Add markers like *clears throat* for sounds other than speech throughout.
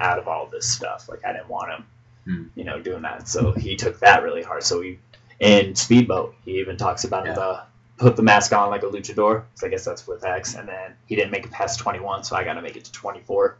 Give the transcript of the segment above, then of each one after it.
out of all this stuff. Like I didn't want him, Hmm. you know, doing that. So he took that really hard. So he in Speedboat, he even talks about Yeah. the put the mask on like a luchador. So I guess that's with X. And then he didn't make it past 21, so I got to make it to 24.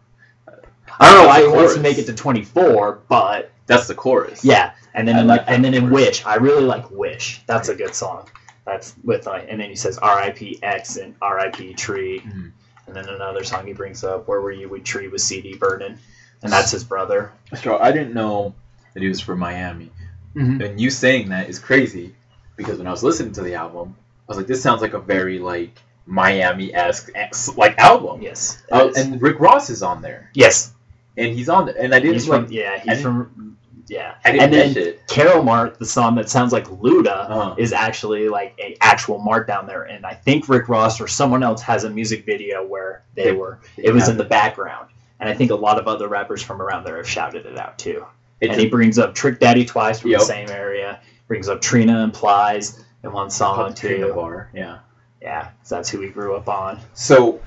I don't know why he wants to make it to 24, but That's the chorus. yeah. And then in, like and then in chorus. Wish, I really like Wish. That's a good song. That's with like, and then he says R.I.P. X and R.I.P. Tree. Mhm. And then another song he brings up, "Where Were You with Tree" with C.D. Burden, and that's his brother. So I didn't know that he was from Miami. Mhm. And you saying that is crazy because when I was listening to the album, I was like, this sounds like a very like Miami esque like album. Yes. Uh, and Rick Ross is on there, yes. and he's on there, and I didn't He's like, from yeah. He's from yeah. I didn't And then it. Carol Mart, the song that sounds like Luda, Uh-huh. is actually like a actual Mart down there, and I think Rick Ross or someone else has a music video where they They- were. It was in the background, and I think a lot of other rappers from around there have shouted it out too. It and he brings up Trick Daddy twice from Yep. the same area. Brings up Trina and Plies in one song just Trina. Bar, yeah. Yeah, 'cause that's who we grew up on. So,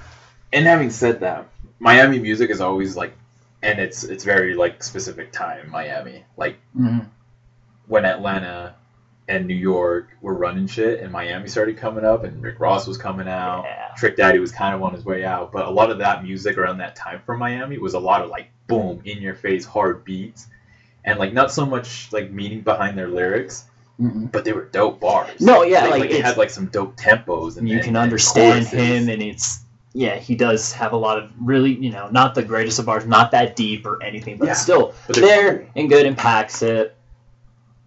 and having said that, Miami music is always like, and it's it's very like specific time Miami. Like Mm-hmm. when Atlanta and New York were running shit, and Miami started coming up, and Rick Ross was coming out. Yeah. Trick Daddy was kind of on his way out, but a lot of that music around that time from Miami was a lot of like boom, in your face, hard beats, and like not so much like meaning behind their lyrics, Mhm. but they were dope bars. No, yeah, like, like, like it it's- had like some dope tempos, and you and- can and understand choruses. him and it's yeah he does have a lot of really you know not the greatest of bars not that deep or anything but Yeah, still but they're there and good and packs it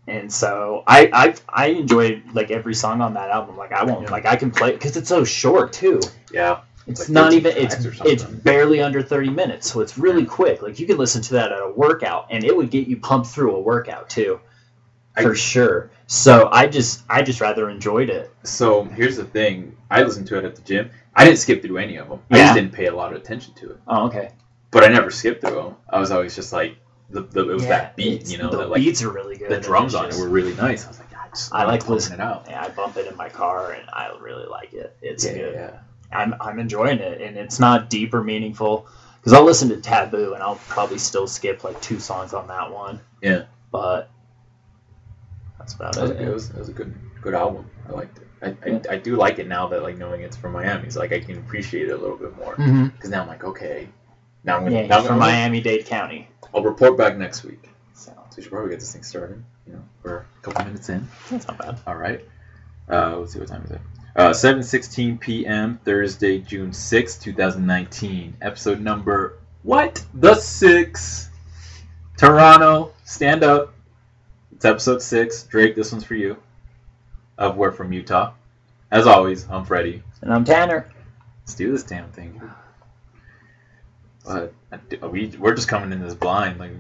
and so I, I I enjoy like every song on that album. Like I won't Yeah. like I can play because it's so short too. Yeah, it's Like not even it's it's barely under 30 minutes so it's really quick. Like you can listen to that at a workout and it would get you pumped through a workout too. I- for sure. So I just I just rather enjoyed it. So here's the thing: I listened to it at the gym. I didn't skip through any of them. I just didn't pay a lot of attention to it. oh okay. But I never skipped through them. I was always just like, the, the it was Yeah, that beat, you know, the that like beats are really good. the drums on it were really nice. I was like, I just I like listening. it out. Yeah, I bump it in my car, and I really like it. It's Yeah, good. yeah. I'm I'm enjoying it, and it's not deep or meaningful. Because I'll listen to Taboo, and I'll probably still skip like two songs on that one. Yeah. But that's about That was, it. it was, it was a good good album. I liked it. I, Yeah. I, I do like it now that like knowing it's from Miami. So like I can appreciate it a little bit more Mm-hmm. because now I'm like, okay, now I'm gonna, Yeah, now I'm from gonna Miami Dade County. I'll report back next week. So So we should probably get this thing started. You know, we're a couple minutes in. that's not bad. All right. Uh, let's see what time is it. Uh, 7:16 p.m. Thursday, June sixth, two 2019. Episode number what? The six. Toronto, stand up. It's episode six. Drake, this one's for you. Of we're from Utah. As always, I'm Freddie. And I'm Tanner. Let's do this damn thing. Uh, we we're just coming in this blind. Like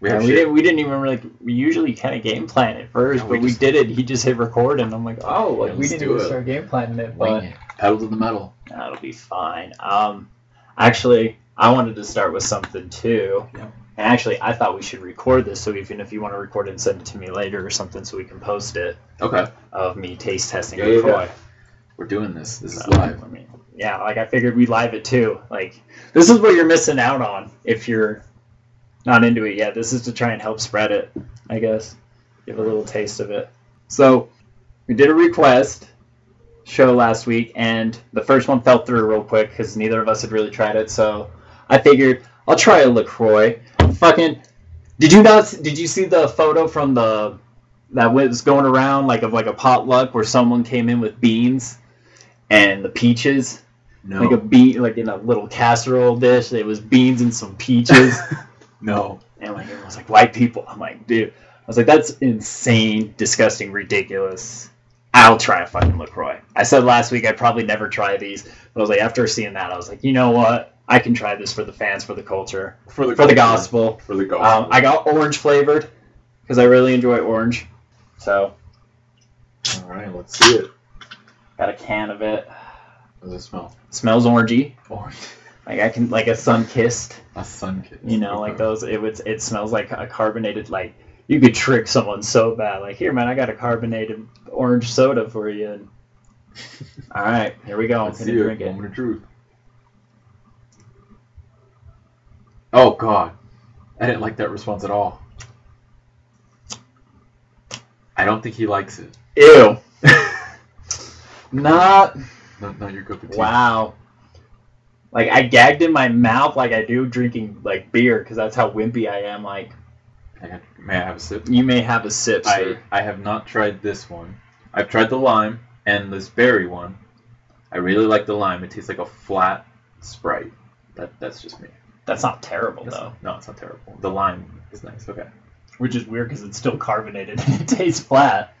we Yeah, we didn't we didn't even really we usually kind of game plan it first, No, but we we just- did it. He just hit record, and I'm like, oh, like Yeah, we didn't even start game planning it, but. it. Pedal to the metal. That'll be fine. Um, actually, I wanted to start with something too. Yeah. And actually, I thought we should record this, so even if you want to record it and send it to me later or something, so we can post it Okay, of me taste testing Yeah, yeah, Troy. we're doing this. This is live. I mean, yeah, like I figured we'd live it too. Like this is what you're missing out on if you're not into it yet. This is to try and help spread it, I guess. Give a little taste of it. So we did a request show last week, and the first one fell through real quick because neither of us had really tried it. So I figured I'll try a Lacroix. Fucking, did you not? Did you see the photo from the that was going around like of like a potluck where someone came in with beans and the peaches, No. like a bean, like in a little casserole dish. It was beans and some peaches, *laughs* no. and like everyone's like white people. I'm like, dude, I was like, that's insane, disgusting, ridiculous. I'll try a fucking Lacroix. I said last week I'd probably never try these, but I was like, after seeing that, I was like, you know what? I can try this for the fans, for the culture, For the for the gospel. For the gospel. Um, I got orange flavored because I really enjoy orange. So All right, let's see it. got a can of it. What does it smell? Smells orangey. Orange. Like I can like a sun kissed. A sun kiss. You know, like those. It would. It smells like a carbonated. Like you could trick someone so bad. Like here, man, I got a carbonated orange soda for you. And, *laughs* all right, here we go. I'm Let's gonna see drink it. Moment of truth. Oh God. I didn't like that response at all. I don't think he likes it. Ew. *laughs* Not Not, not your cup of tea. wow. Like I gagged in my mouth like I do drinking like beer because that's how wimpy I am. Like I May I have a sip? you may have a sip, I, sir. I have not tried this one. I've tried the lime and this berry one. I really like the lime. It tastes like a flat Sprite. That that's just me. That's not terrible That's though. not- no, it's not terrible. The lime is nice. Okay. Which is weird because it's still carbonated *laughs* and it tastes flat.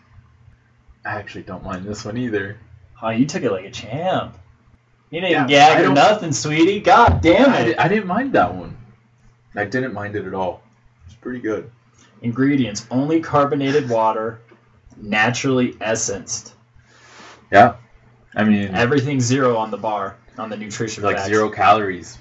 I actually don't mind this one either. Oh, you took it like a champ. You didn't Yeah, gag or nothing, sweetie. God damn it. di- I didn't mind that one. I didn't mind it at all. It's pretty good. Ingredients: only carbonated water, naturally essenced. Yeah. I mean, Everything zero on the bar on the nutrition like facts. zero calories,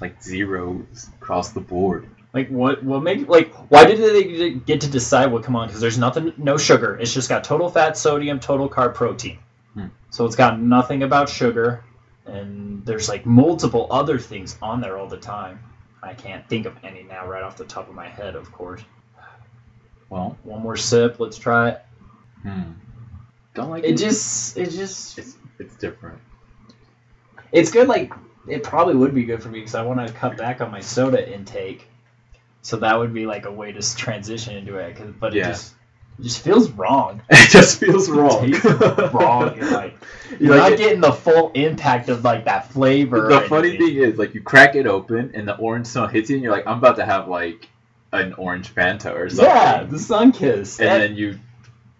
like zeros across the board. Like what? What make like? Why did they get to decide what come on? Because there's nothing, no sugar. It's just got total fat, sodium, total carb, protein. Hmm. So it's got nothing about sugar, and there's like multiple other things on there all the time. I can't think of any now right off the top of my head, of course. Well, One more sip. Let's try it. hmm. Don't like It just, it just, It's it's different. it's good. Like it probably would be good for me because I want to cut back on my soda intake. So that would be like a way to transition into it. but Yeah. it just, it just feels wrong. *laughs* It just feels wrong. wrong. Like *laughs* You you're like not getting the full impact of like that flavor. The funny anything. thing is, like, you crack it open and the orange smell hits you, and you're like, I'm about to have like an orange Fanta or something. yeah, the sun kiss. and That- then you,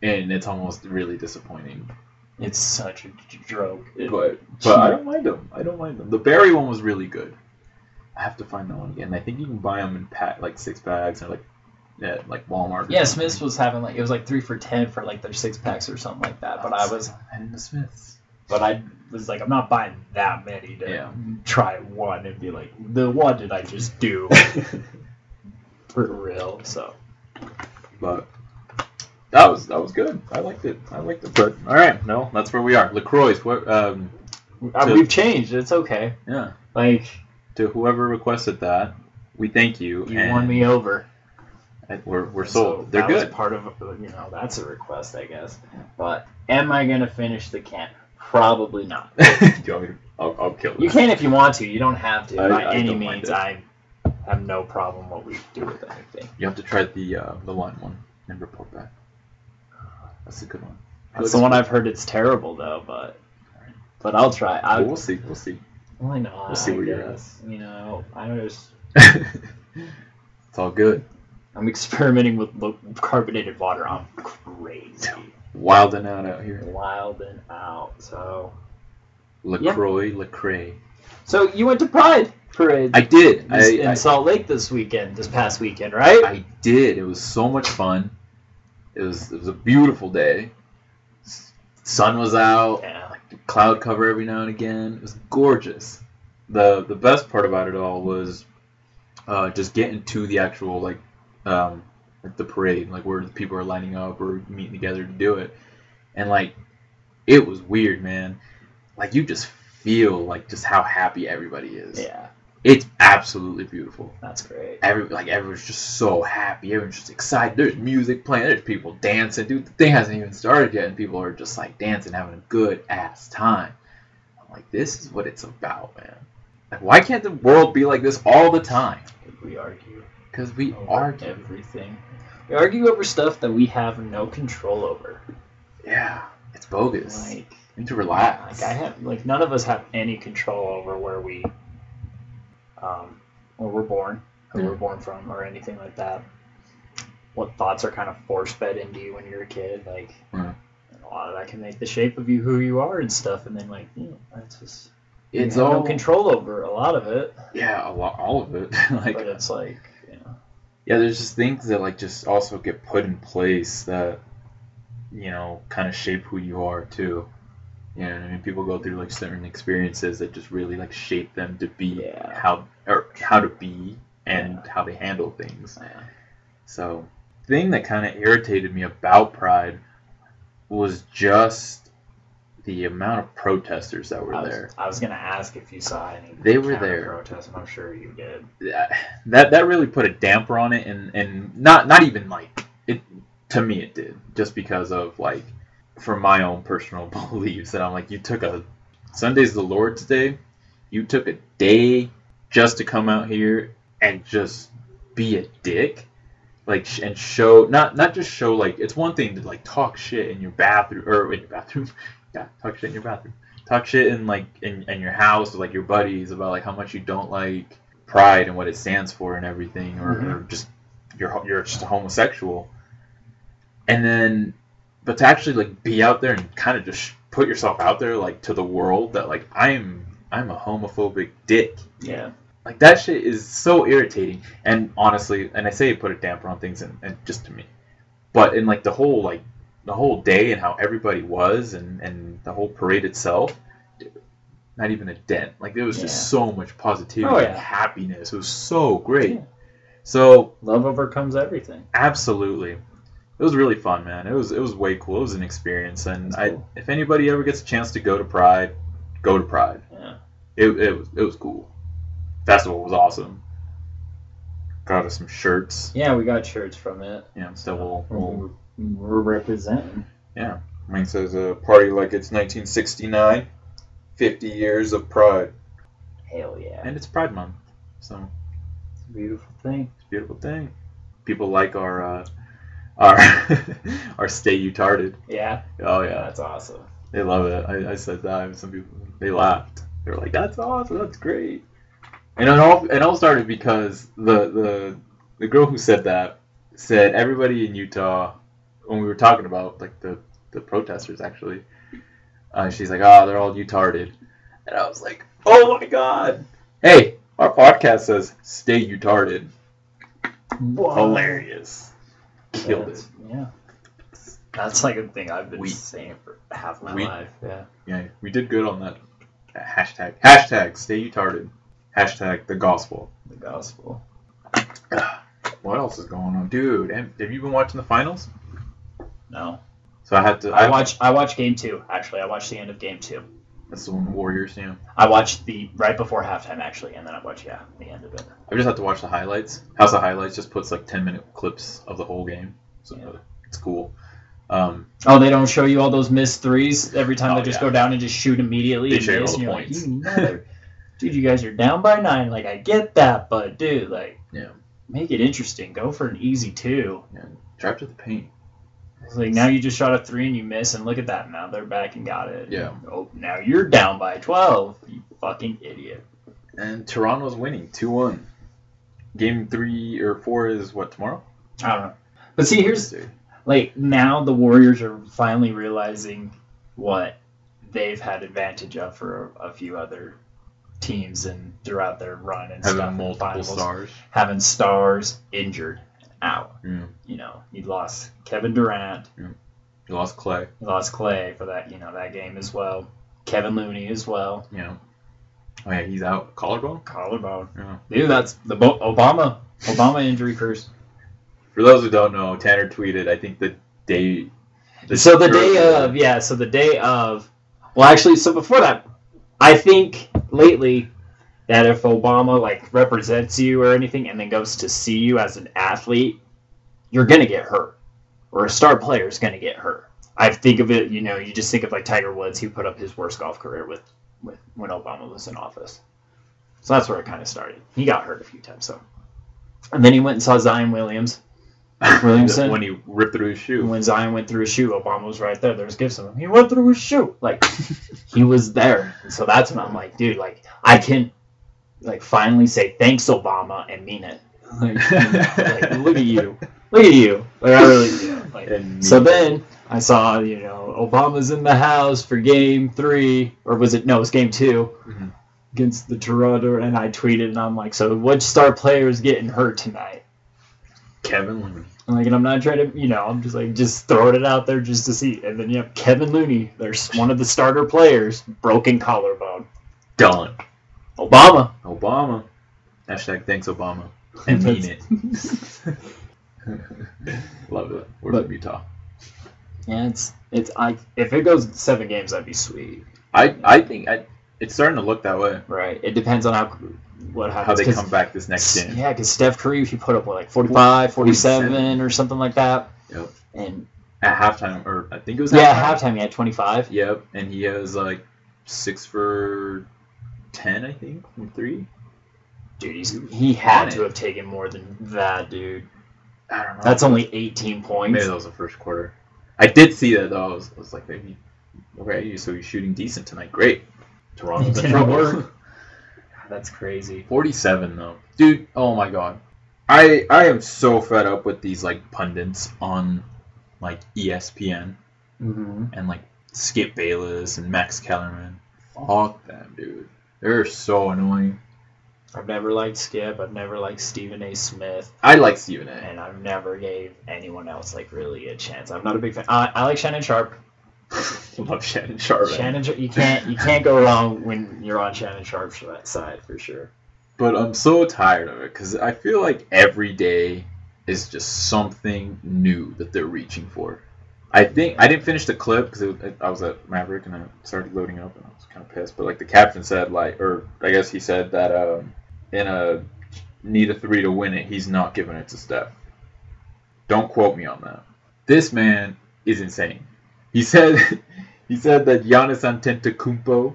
and it's almost really disappointing. it's such a joke. It- But but I don't mind them. I don't mind them. The berry one was really good. I have to find that one again. I think you can buy them in pack like six bags or like at like Walmart. yeah, something. Smiths was having like it was like three for ten for like their six packs or something like that. But I was, and the Smiths. but I was like, I'm not buying that many to Yeah. try one and be like, the one did I just do *laughs* for real? So But that was that was good. I liked it. I liked it. But all right, no, that's where we are. Lacroix. What? Um, Uh, To- we've changed. It's okay. yeah. Like To whoever requested that, we thank you. you won me over. We're we're So sold. They're that was good. part of you know that's a request, I guess. But am I gonna finish the can? Probably not. *laughs* Do you want me to? I'll, I'll kill You can if you want to. You don't have to I- by I any don't mind means. it. I have no problem what we do with anything. You have to try the uh, the lime one and report back. That's a good one. That's the one I've heard. It's terrible though, but but I'll try. I Well, we'll see. We'll see. why not? we'll see I where you're at. guess. You know, I just *laughs* it's all good. I'm experimenting with lo- carbonated water. I'm crazy, Wilding out out here. wild and out. So Lacroix, Lacrae. so you went to Pride Parade. I did. I, in I, Salt Lake this weekend, this past weekend, right? I did. It was so much fun. It was it was a beautiful day. Sun was out. yeah. Cloud cover every now and again. It was gorgeous. the The best part about it all was uh, just getting to the actual like um, like the parade, like where the people are lining up or meeting together to do it, and like it was weird, man. Like you just feel like just how happy everybody is. Yeah, It's absolutely beautiful. that's great. Every like everyone's just so happy. Everyone's just excited. There's music playing. There's people dancing. Dude, the thing hasn't even started yet, and people are just like dancing, having a good ass time. I'm like, this is what it's about, man. Like, why can't the world be like this all the time? We argue Because we over argue. everything. We argue over stuff that we have no control over. Yeah, it's bogus. Like, need to relax. like I have, like none of us have any control over where we, um, where we're born, who Yeah. we're born from, or anything like that. What thoughts are kind of force fed into you when you're a kid, like. Yeah. A lot of that can make the shape of you who you are and stuff, and then like, you know, that's just it's have all no control over a lot of it. Yeah, a lot, all of it. *laughs* like, but it's like, yeah, there's just things that like just also get put in place that you know kind of shape who you are too. You know, what I mean, people go through like certain experiences that just really like shape them to be Yeah. how or how to be and how they handle things. yeah. So, thing that kind of irritated me about Pride was just the amount of protesters that were I was, there. I was gonna ask if you saw any. They were there. Protests, and I'm sure you did. That that really put a damper on it, and and not not even like it to me it did just because of like for my own personal *laughs* beliefs that I'm like you took a Sunday's the Lord's Day, you took a day just to come out here and just be a dick like and show not not just show like it's one thing to like talk shit in your bathroom or in your bathroom yeah talk shit in your bathroom talk shit in like in, in your house with like your buddies about like how much you don't like pride and what it stands for and everything or, mm-hmm. or just you're you're just a homosexual and then but to actually like be out there and kind of just put yourself out there like to the world that like I'm I'm a homophobic dick Yeah. like that shit is so irritating. And honestly, and I say it put a damper on things, and, and just to me, but in like the whole like the whole day and how everybody was, and and the whole parade itself, not even a dent. Like there was Yeah. just so much positivity Oh, and happiness. It was so great. Yeah. So Love overcomes everything. absolutely. It was really fun, man. It was it was way cool. It was an experience, and That's I if anybody ever gets a chance to go to Pride, go to Pride. Yeah. It, it was it was cool. Festival was awesome. Got us some shirts. Yeah, we got shirts from it. Yeah, so we'll, mm-hmm. we'll We're, representing. mine says a party like it's 1969, 50 years of Pride, Hell yeah. and it's Pride Month, so It's a beautiful thing. it's a beautiful thing. People like our uh, our *laughs* our stay you tarded. Yeah. Oh yeah, That's awesome. they love it. I, I said that, and some people they laughed. They were like, "That's awesome. That's great." And it all it all started because the the the girl who said that said everybody in Utah when we were talking about like the the protesters actually. Uh, she's like, "Oh, they're all Utarded," and I was like, "Oh my god!" Hey, our podcast says "Stay Utarded." Hilarious. Killed it. Yeah. That's like a thing I've been We- saying for half my we- life. Yeah. Yeah, we did good on that. Hashtag hashtag Stay Utarded. Hashtag the gospel. The gospel. *sighs* What else is going on, dude? Have have you been watching the finals? No. So I had to. I watched I watched game two, actually. I watched the end of game two. That's the one, Warriors. Yeah. I watched the right before halftime actually, and then I watched yeah, the end of it. I just have to watch the highlights. House of Highlights just puts like ten minute clips of the whole game, so Yeah. it's cool. Um, Oh, they don't show you all those missed threes every time Oh, they just yeah. go down and just shoot immediately. They and show you all the points. Like, you dude, you guys are down by nine. Like I get that, but dude, like, Yeah. make it interesting. Go for an easy two. Yeah, drive to the paint. It's like now you just shot a three and you miss, and look at that. Now they're back and got it. Yeah. Oh, now you're down by twelve. You fucking idiot. And Toronto's winning two one. Game three or four is what tomorrow? I don't know. But see, here's like now the Warriors are finally realizing what they've had advantage of for a, a few other teams and throughout their run and stuff. having in multiple finals. stars. having stars injured out. Yeah. You know, you lost Kevin Durant, You lost Klay. you lost Klay for that, you know, that game as well. Kevin Looney as well. Know. Oh yeah, he's out. Collarbone. Collarbone. Yeah. Dude, that's the Bo- Obama Obama injury curse. For those who don't know, Tanner tweeted. I think the day. so the day of, yeah, so the day of, well, actually, so before that, I think lately that if Obama like represents you or anything and then goes to see you as an athlete, you're gonna get hurt, or a star player is gonna get hurt. I think of it, you know, you just think of like Tiger Woods, he put up his worst golf career with, with when Obama was in office. So that's where it kind of started. He got hurt a few times, so. And then he went and saw Zion Williams. *laughs* Williamson? when he ripped through his shoe. When Zion went through his shoe, Obama was right there. There's gifts of him. He went through his shoe. Like *laughs* he was there. And so that's when I'm like, dude, like I can like finally say thanks, Obama, and mean it. *laughs* Like, like, look at you. Look at you. Like I really do. Like, so then I saw, you know, Obama's in the house for game three, or was it no, it was game 2 Mhm. against the Toronto, and I tweeted and I'm like, so which star player is getting hurt tonight? Kevin Looney. I'm like, and I'm not trying to, you know, I'm just like, just throwing it out there just to see. And then you have Kevin Looney, there's one of the starter players, broken collarbone. Done. Obama. Obama. Hashtag thanks Obama. And mean it. *laughs* Love it. We're But- from Utah. Yeah, it's it's I if it goes seven games, that'd be sweet. I I think I, it's starting to look that way. Right. It depends on how what happens. How they come back this next game. Yeah, because Steph Curry, if he put up what, like 45, 47, or something like that. Yep. And At halftime, or I think it was yeah, halftime. halftime he had 25. Yep, and he has like six for ten, I think, from three. Dude, he's, he had to have taken more than that, dude. I don't know. That's only 18 points. maybe that was the first quarter. I did see that though. I was, I was like, maybe okay, so he's shooting decent tonight. Great. Toronto's in trouble. *laughs* That's crazy. Forty-seven though, dude. Oh my god, I I am so fed up with these like pundits on like ESPN Mm-hmm. and like Skip Bayless and Max Kellerman. Fuck them, dude. They're so annoying. I've never liked Skip. I've never liked Stephen A. Smith. I like Stephen A. And I've never gave anyone else like really a chance. I'm not a big fan. I, I like Shannon Sharpe. *laughs* love Shannon Sharpe. Shannon, Sharp- you can't you can't go wrong when you're on Shannon Sharpe's side for sure. But I'm so tired of it because I feel like every day is just something new that they're reaching for. I think I didn't finish the clip because I was at Maverik and I started loading up and I was kind of pissed. But like the captain said, like, or I guess he said that um, in a need a three to win it, he's not giving it to Steph. Don't quote me on that. This man is insane. He said *laughs* he said that Giannis Antetokounmpo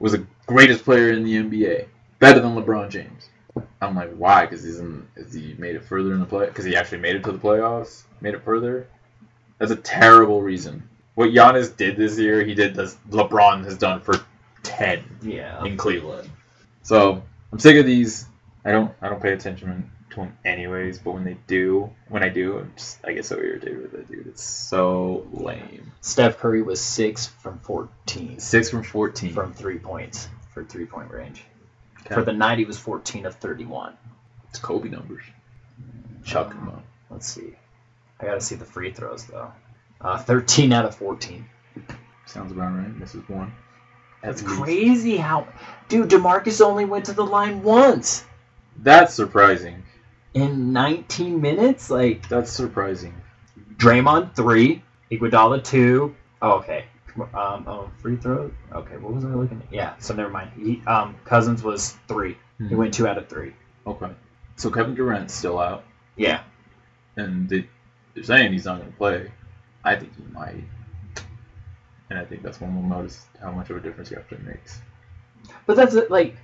was the greatest player in the NBA, better than LeBron James. I'm like, why? Because he's in. Is he made it further in the play? Because he actually made it to the playoffs, made it further. That's a terrible reason. What Giannis did this year, he did this. LeBron has done for ten Yeah. in Cleveland. So I'm sick of these. I don't. I don't pay attention to them anyways. But when they do, when I do, I'm just, I get so irritated with it, dude. It's so lame. Steph Curry was six from 14 Six from fourteen. from three points for three point range. Okay. For the night, he was 14 of 31. It's Kobe numbers. Chuck him up. Let's see. I gotta see the free throws though. Uh, 13 out of 14. Sounds about right. Misses one. That's least. crazy how, dude. Demarcus only went to the line once That's surprising. in 19 minutes. Like That's surprising. Draymond three, Iguodala two. Oh, okay. Um, oh, free throw. Okay, what was I looking at? Yeah, so never mind. He, um, Cousins was three. He went two out of three. Okay. So Kevin Durant's still out, Yeah, and they, they're saying he's not going to play. I think he might. And I think that's when we'll notice how much of a difference he actually makes. but that's it, like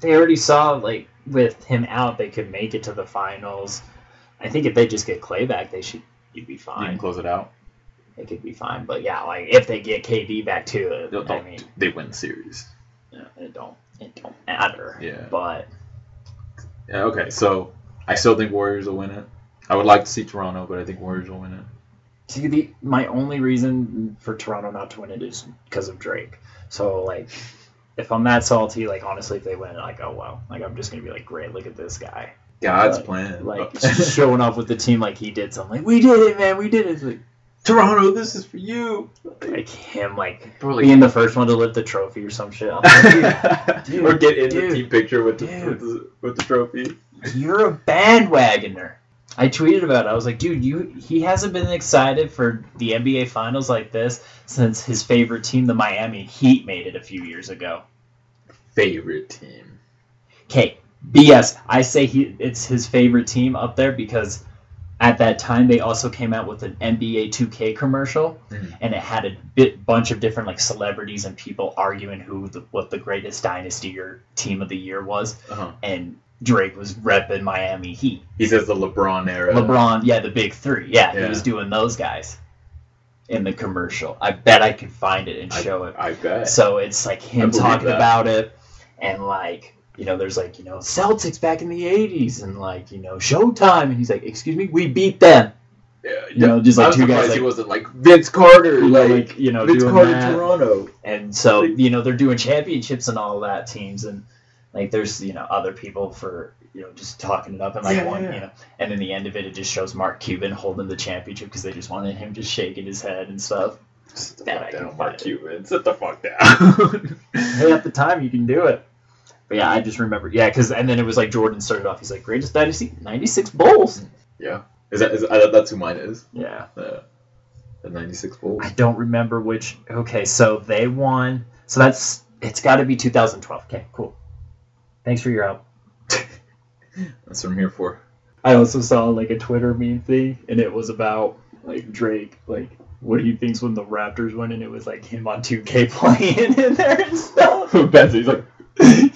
they already saw like with him out, they could make it to the finals. I think if they just get Klay back, they should you'd be fine. You can close it out. They could be fine. But yeah, like if they get KD back too, They'll, I mean, they win the series. yeah, it don't it don't matter. Yeah. But Yeah. Okay. So I still think Warriors will win it. I would like to see Toronto, but I think Warriors will win it. See, the my only reason for Toronto not to win it is because of Drake. So like, if I'm that salty, like honestly, if they win, like oh well, like I'm just gonna be like, great, look at this guy, God's Like- plan. like *laughs* showing off with the team like he did something. Like we did it, man, we did it. It's like, Toronto, this is for you. like him, like being the first one to lift the trophy or some shit. Like, dude, *laughs* or get in dude, the team picture with the, with the with the trophy. You're a bandwagoner. I tweeted about it. I was like, dude, you he hasn't been excited for the NBA finals like this since his favorite team, the Miami Heat, made it a few years ago. Favorite team. Okay, BS. I say he it's his favorite team up there because at that time they also came out with an NBA 2K commercial Mhm. and it had a bit bunch of different like celebrities and people arguing who the, what the greatest dynasty or team of the year was Uh-huh. and Drake was repping Miami Heat. He says the LeBron era. LeBron, yeah, the big three. Yeah, Yeah. he was doing those guys in the commercial. I bet I could find it and show it. I bet. So it's like him talking that. about it, and like you know, there's like you know Celtics back in the '80s, and like you know Showtime, and he's like, "Excuse me, we beat them." yeah, you know, just like two guys, like- he wasn't like Vince Carter, *laughs* like, like you know, Vince Carter that. Toronto. and so you know they're doing championships and all that teams, and like there's you know other people for you know just talking it up, and like Yeah, one yeah. you know, and in the end of it, it just shows Mark Cuban holding the championship because they just wanted him just shaking his head and stuff. Sit the That fuck I down, Mark. Cuban. Sit the fuck down. *laughs* hey, at the time you can do it. But yeah, I just remember, yeah, because and then it was like Jordan started off. He's like greatest dynasty, ninety six Bulls. yeah, is that is I, that's who mine is. Yeah, Uh, The '96 Bulls. I don't remember which. Okay, so they won. So that's it's got to be 2012. Okay, cool. Thanks for your help. *laughs* That's what I'm here for. I also saw like a Twitter meme thing, and it was about like Drake, like what he thinks when the Raptors win, and it was like him on 2K *laughs* playing in there and stuff. *laughs* Benson, he's like,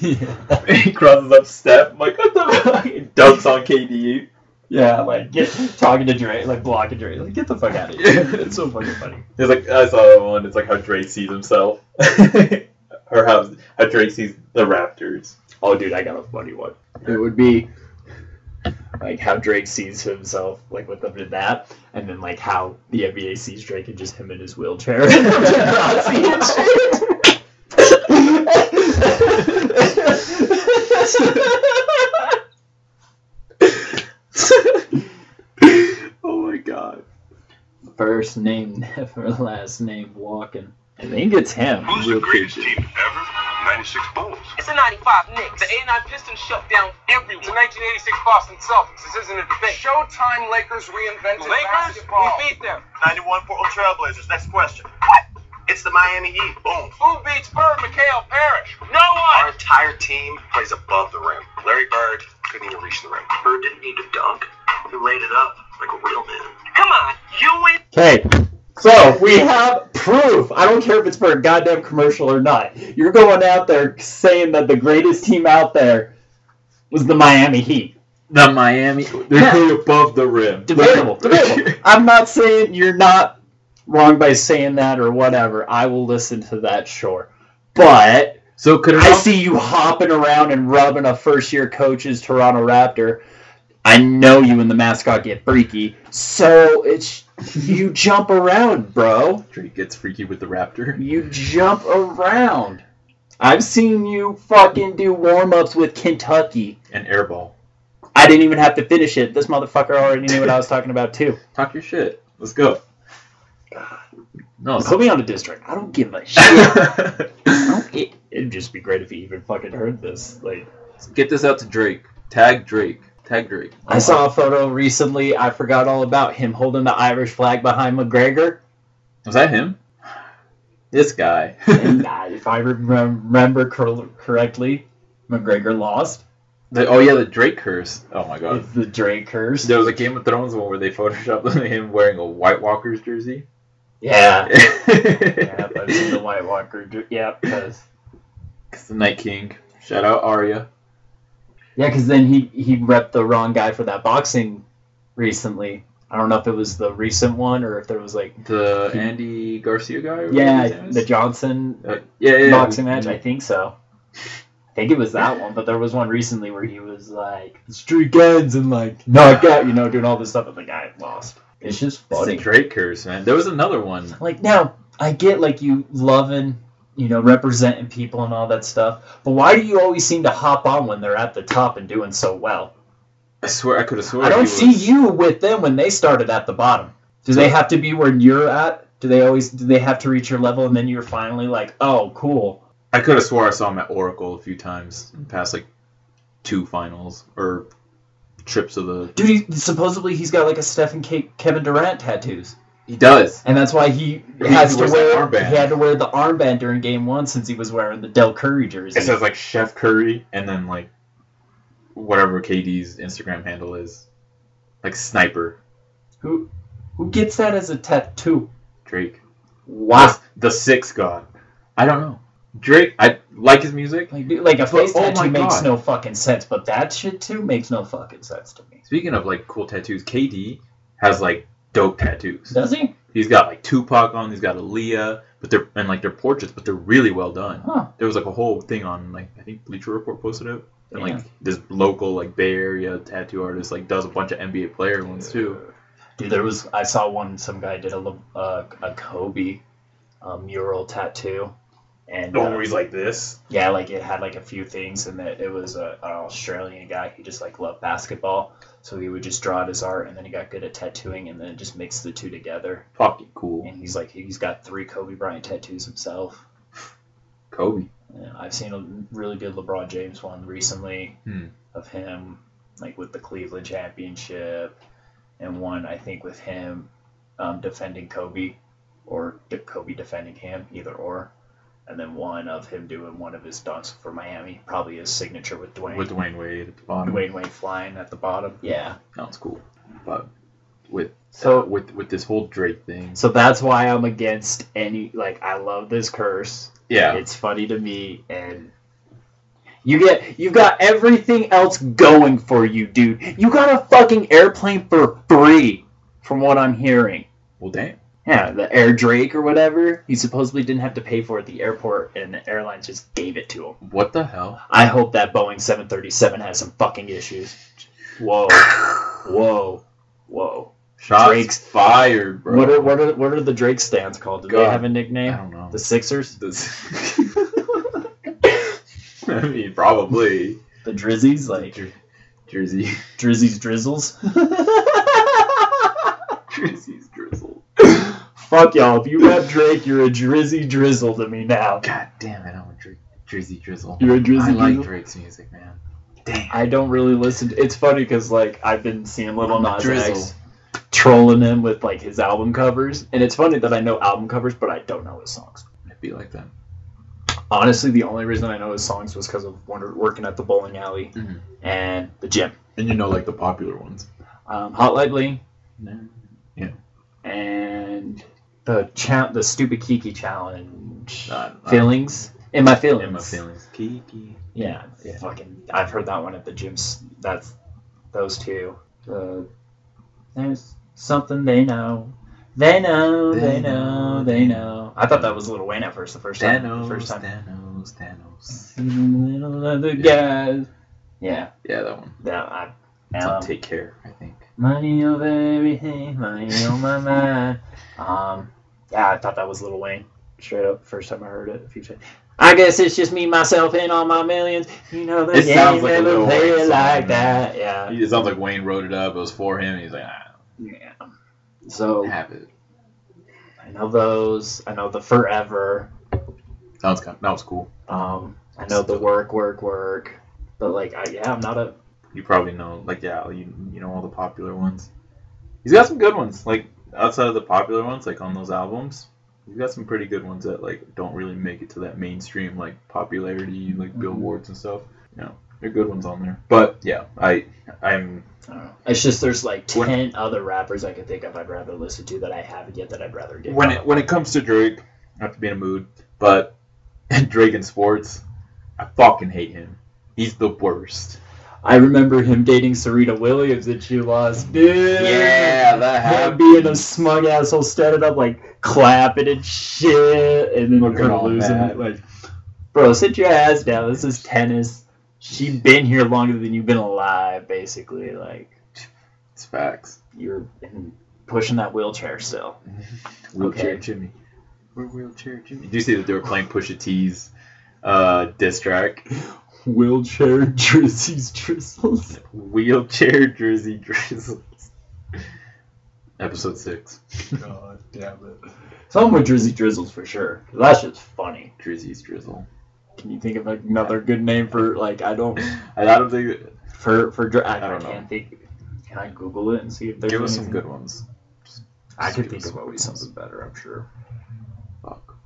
yeah. he crosses up Steph. I'm like, what the fuck? He dunks on KD. Yeah, like get talking to Drake, like blocking Drake, like get the fuck out of here. it's so fucking funny. It's like I saw one. It's like how Drake sees himself, or how how Drake sees the Raptors. Oh, dude, I got a funny one. It would be like how Drake sees himself, like with them in that, and then like how the NBA sees Drake and just him in his wheelchair. *laughs* Nazi *laughs* and shit. oh my god. First name never, last name walking. I think it's him. Who's Real the greatest team ever? 96 Bulls. It's a 95 Knicks. The 89 Pistons shut down everyone. It's The 1986 Boston Celtics. This isn't a debate. Showtime Lakers reinvented Lakers? basketball. We beat them. 91 Portland Trailblazers. Next question. What? It's the Miami Heat. Boom. Who beats Bird, McHale, Parish? No one. Our entire team plays above the rim. Larry Bird couldn't even reach the rim. Bird didn't need to dunk. He laid it up like a real man. Come on, you win. Okay, so we have proof. I don't care if it's for a goddamn commercial or not. You're going out there saying that the greatest team out there was the Miami Heat. The Miami, they're Yeah. above the rim. Debatable, *laughs* debatable. I'm not saying you're not wrong by saying that or whatever. I will listen to that, sure. But so could I see you hopping around and rubbing a first year coach's Toronto Raptor. I know you and the mascot get freaky, so it's you jump around, bro. Drake gets freaky with the Raptor? You jump around. I've seen you fucking do warm ups with Kentucky. And airball. I didn't even have to finish it. This motherfucker already knew what I was talking about too. *laughs* Talk your shit. Let's go. No, Put me on a district. I don't give a *laughs* shit. I don't get- It'd just be great if he even fucking heard this. Like, get this out to Drake. Tag Drake. I saw a photo recently. I forgot all about him holding the Irish flag behind McGregor. Was that him? This guy. and uh, *laughs* if I remember cor- correctly, McGregor lost. The- oh yeah, the Drake curse. Oh my god. The Drake curse. There was a Game of Thrones one where they *laughs* photoshopped him wearing a White Walker's jersey. Yeah. Yep, I've seen the White Walker. Yeah, because the Night King. Shout out Arya. Yeah, because then he he repped the wrong guy for that boxing recently. I don't know if it was the recent one or if there was like The Andy Garcia guy. or yeah his name is? the Johnson Uh, yeah, yeah, yeah. boxing match. I think so. I think it was that one, but there was one recently where he was like street guns and like knock out, you know, doing all this stuff, and the guy lost. It's just It's the funny. Drake curse, man. There was another one. Like now, I get like you loving, you know, representing people and all that stuff, but why do you always seem to hop on when they're at the top and doing so well? I swear, I could have sworn. I don't see was- you with them when they started at the bottom. Do they have to be where you're at? Do they always do they have to reach your level and then you're finally like, oh, cool. I could have swore I saw him at Oracle a few times in past like two finals or trips of the. Dude, he, supposedly he's got like a Stephen K- Kevin Durant tattoos, He does. and that's why he He has to wear armband. he had to wear the armband during Game One since he was wearing the Dell Curry jersey. It says like Chef Curry and then like whatever KD's Instagram handle is, like Sniper who who gets that as a tattoo? Drake. Wow. The, the Six God. I don't know. Drake. I like his music. Like, dude, like a face oh tattoo my makes God. no fucking sense, but that shit too makes no fucking sense to me. Speaking of like cool tattoos, KD has like dope tattoos. Does he? He's got like Tupac on. He's got Aaliyah, but they're and like they're portraits, but they're really well done. Huh. There was like a whole thing on like I think Bleacher Report posted it, and Yeah. like this local like Bay Area tattoo artist like does a bunch of NBA player ones too. Dude, there was I saw one. Some guy did a Le- uh, a Kobe uh, mural tattoo, and The uh, one he's like this. yeah, like it had like a few things, and that it was a, an Australian guy. He just like loved basketball, so he would just draw it as art, and then he got good at tattooing, and then just mixed the two together. Fucking cool. And he's like he's got three Kobe Bryant tattoos himself. Kobe. Yeah, I've seen a really good LeBron James one recently Hmm. of him, like with the Cleveland championship, and one I think with him um, defending Kobe, or Kobe defending him, either or, and then one of him doing one of his dunks for Miami, probably his signature with Dwyane. With Dwyane Wade at the bottom. Dwyane Wade flying at the bottom. Yeah. Sounds cool. But with So- uh, with with this whole Drake thing. So that's why I'm against any like I love this curse. Yeah. It's funny to me and you get you got everything else going for you, dude. You got a fucking airplane for free, from what I'm hearing. Well, damn. Yeah, the Air Drake or whatever. He supposedly didn't have to pay for it at the airport, and the airlines just gave it to him. What the hell? I hope that Boeing 737 has some fucking issues. Whoa, *sighs* whoa, whoa. Shots Drake's- fired, bro. What are what are what are the Drake stands called? Do they have a nickname? I don't know. The Sixers, This- *laughs* I mean, probably. the Drizzies, like Jer- Jersey. Drizzies Drizzles. *laughs* Drizzle. Fuck y'all! If you rap Drake, you're a Drizzy Drizzle to me now. God damn it, I'm a Dr- Drizzy drizzle. You're a Drizzy I like Drake's music, man. Damn. I don't really listen. To, it's funny because like I've been seeing Little Nas Drizzle. X trolling him with like his album covers, and it's funny that I know album covers, but I don't know his songs. It'd be like that. Honestly, the only reason I know his songs was because of wonder- working at the bowling alley Mhm. and the gym. And you know, like the popular ones. Um, Hotline Bling No. The cha- the stupid Kiki challenge. Not- not- feelings in my feelings. In my feelings. Kiki. Yeah, Yeah. fucking. I've heard that one at the gyms. That's those two. Uh, there's something they know. They know. They, They know, know, They know. I thought that was a Little Wayne at first. The first time. Thanos. The first time. Thanos. Thanos. Yeah. guys. Yeah. Yeah, that one. That I. It's Um, Take Care, I think. money over everything. Money on my *laughs* mind. Um. Yeah, I thought that was Little Wayne. Straight up, first time I heard it. A few times. I guess it's just me, myself, and all my millions. You know the It game sounds like never Lil play Wayne it like that. Yeah. It sounds like Wayne wrote it up. It was for him. He's like, ah, Yeah. So have it. I know those. I know the forever. Sounds kind. That was cool. Um, I know the work, work, work. But like, I, yeah, I'm not a. You probably know, like, yeah, you you know all the popular ones. He's got some good ones, like outside of the popular ones, like on those albums. He's got some pretty good ones that like don't really make it to that mainstream like popularity, like Mm-hmm. billboards and stuff. You know, they're good ones on there. But yeah, I I'm I don't know. It's just there's like When- ten other rappers I could think of I'd rather listen to that I haven't yet that I'd rather get. when it when it comes to Drake, I have to be in a mood. But *laughs* Drake in sports, I fucking hate him. He's the worst. I remember him dating Serena Williams and she lost. Dude. Yeah, that Him happened. being a smug asshole, standing up like clapping and shit, and then Looking her all losing mad. it. Like, bro, sit your ass down. This is tennis. She been here longer than you've been alive, basically. Like It's facts. you're pushing that wheelchair still. *laughs* Wheelchair Okay. Jimmy. We're wheelchair Jimmy. Did you see that they were playing Pusha T's uh, diss track? *laughs* Wheelchair Drizzy's drizzles. Wheelchair Jersey Drizzles. Episode six. God damn it. Something with Drizzy Drizzles for sure. That's just funny. Drizzy's Drizzle. Can you think of like, another good name for like I don't I don't think. for for Dr- I, I don't know. can't think. Can I Google it and see if there's Give us some good ones. I could think of always something better. I'm sure. Fuck.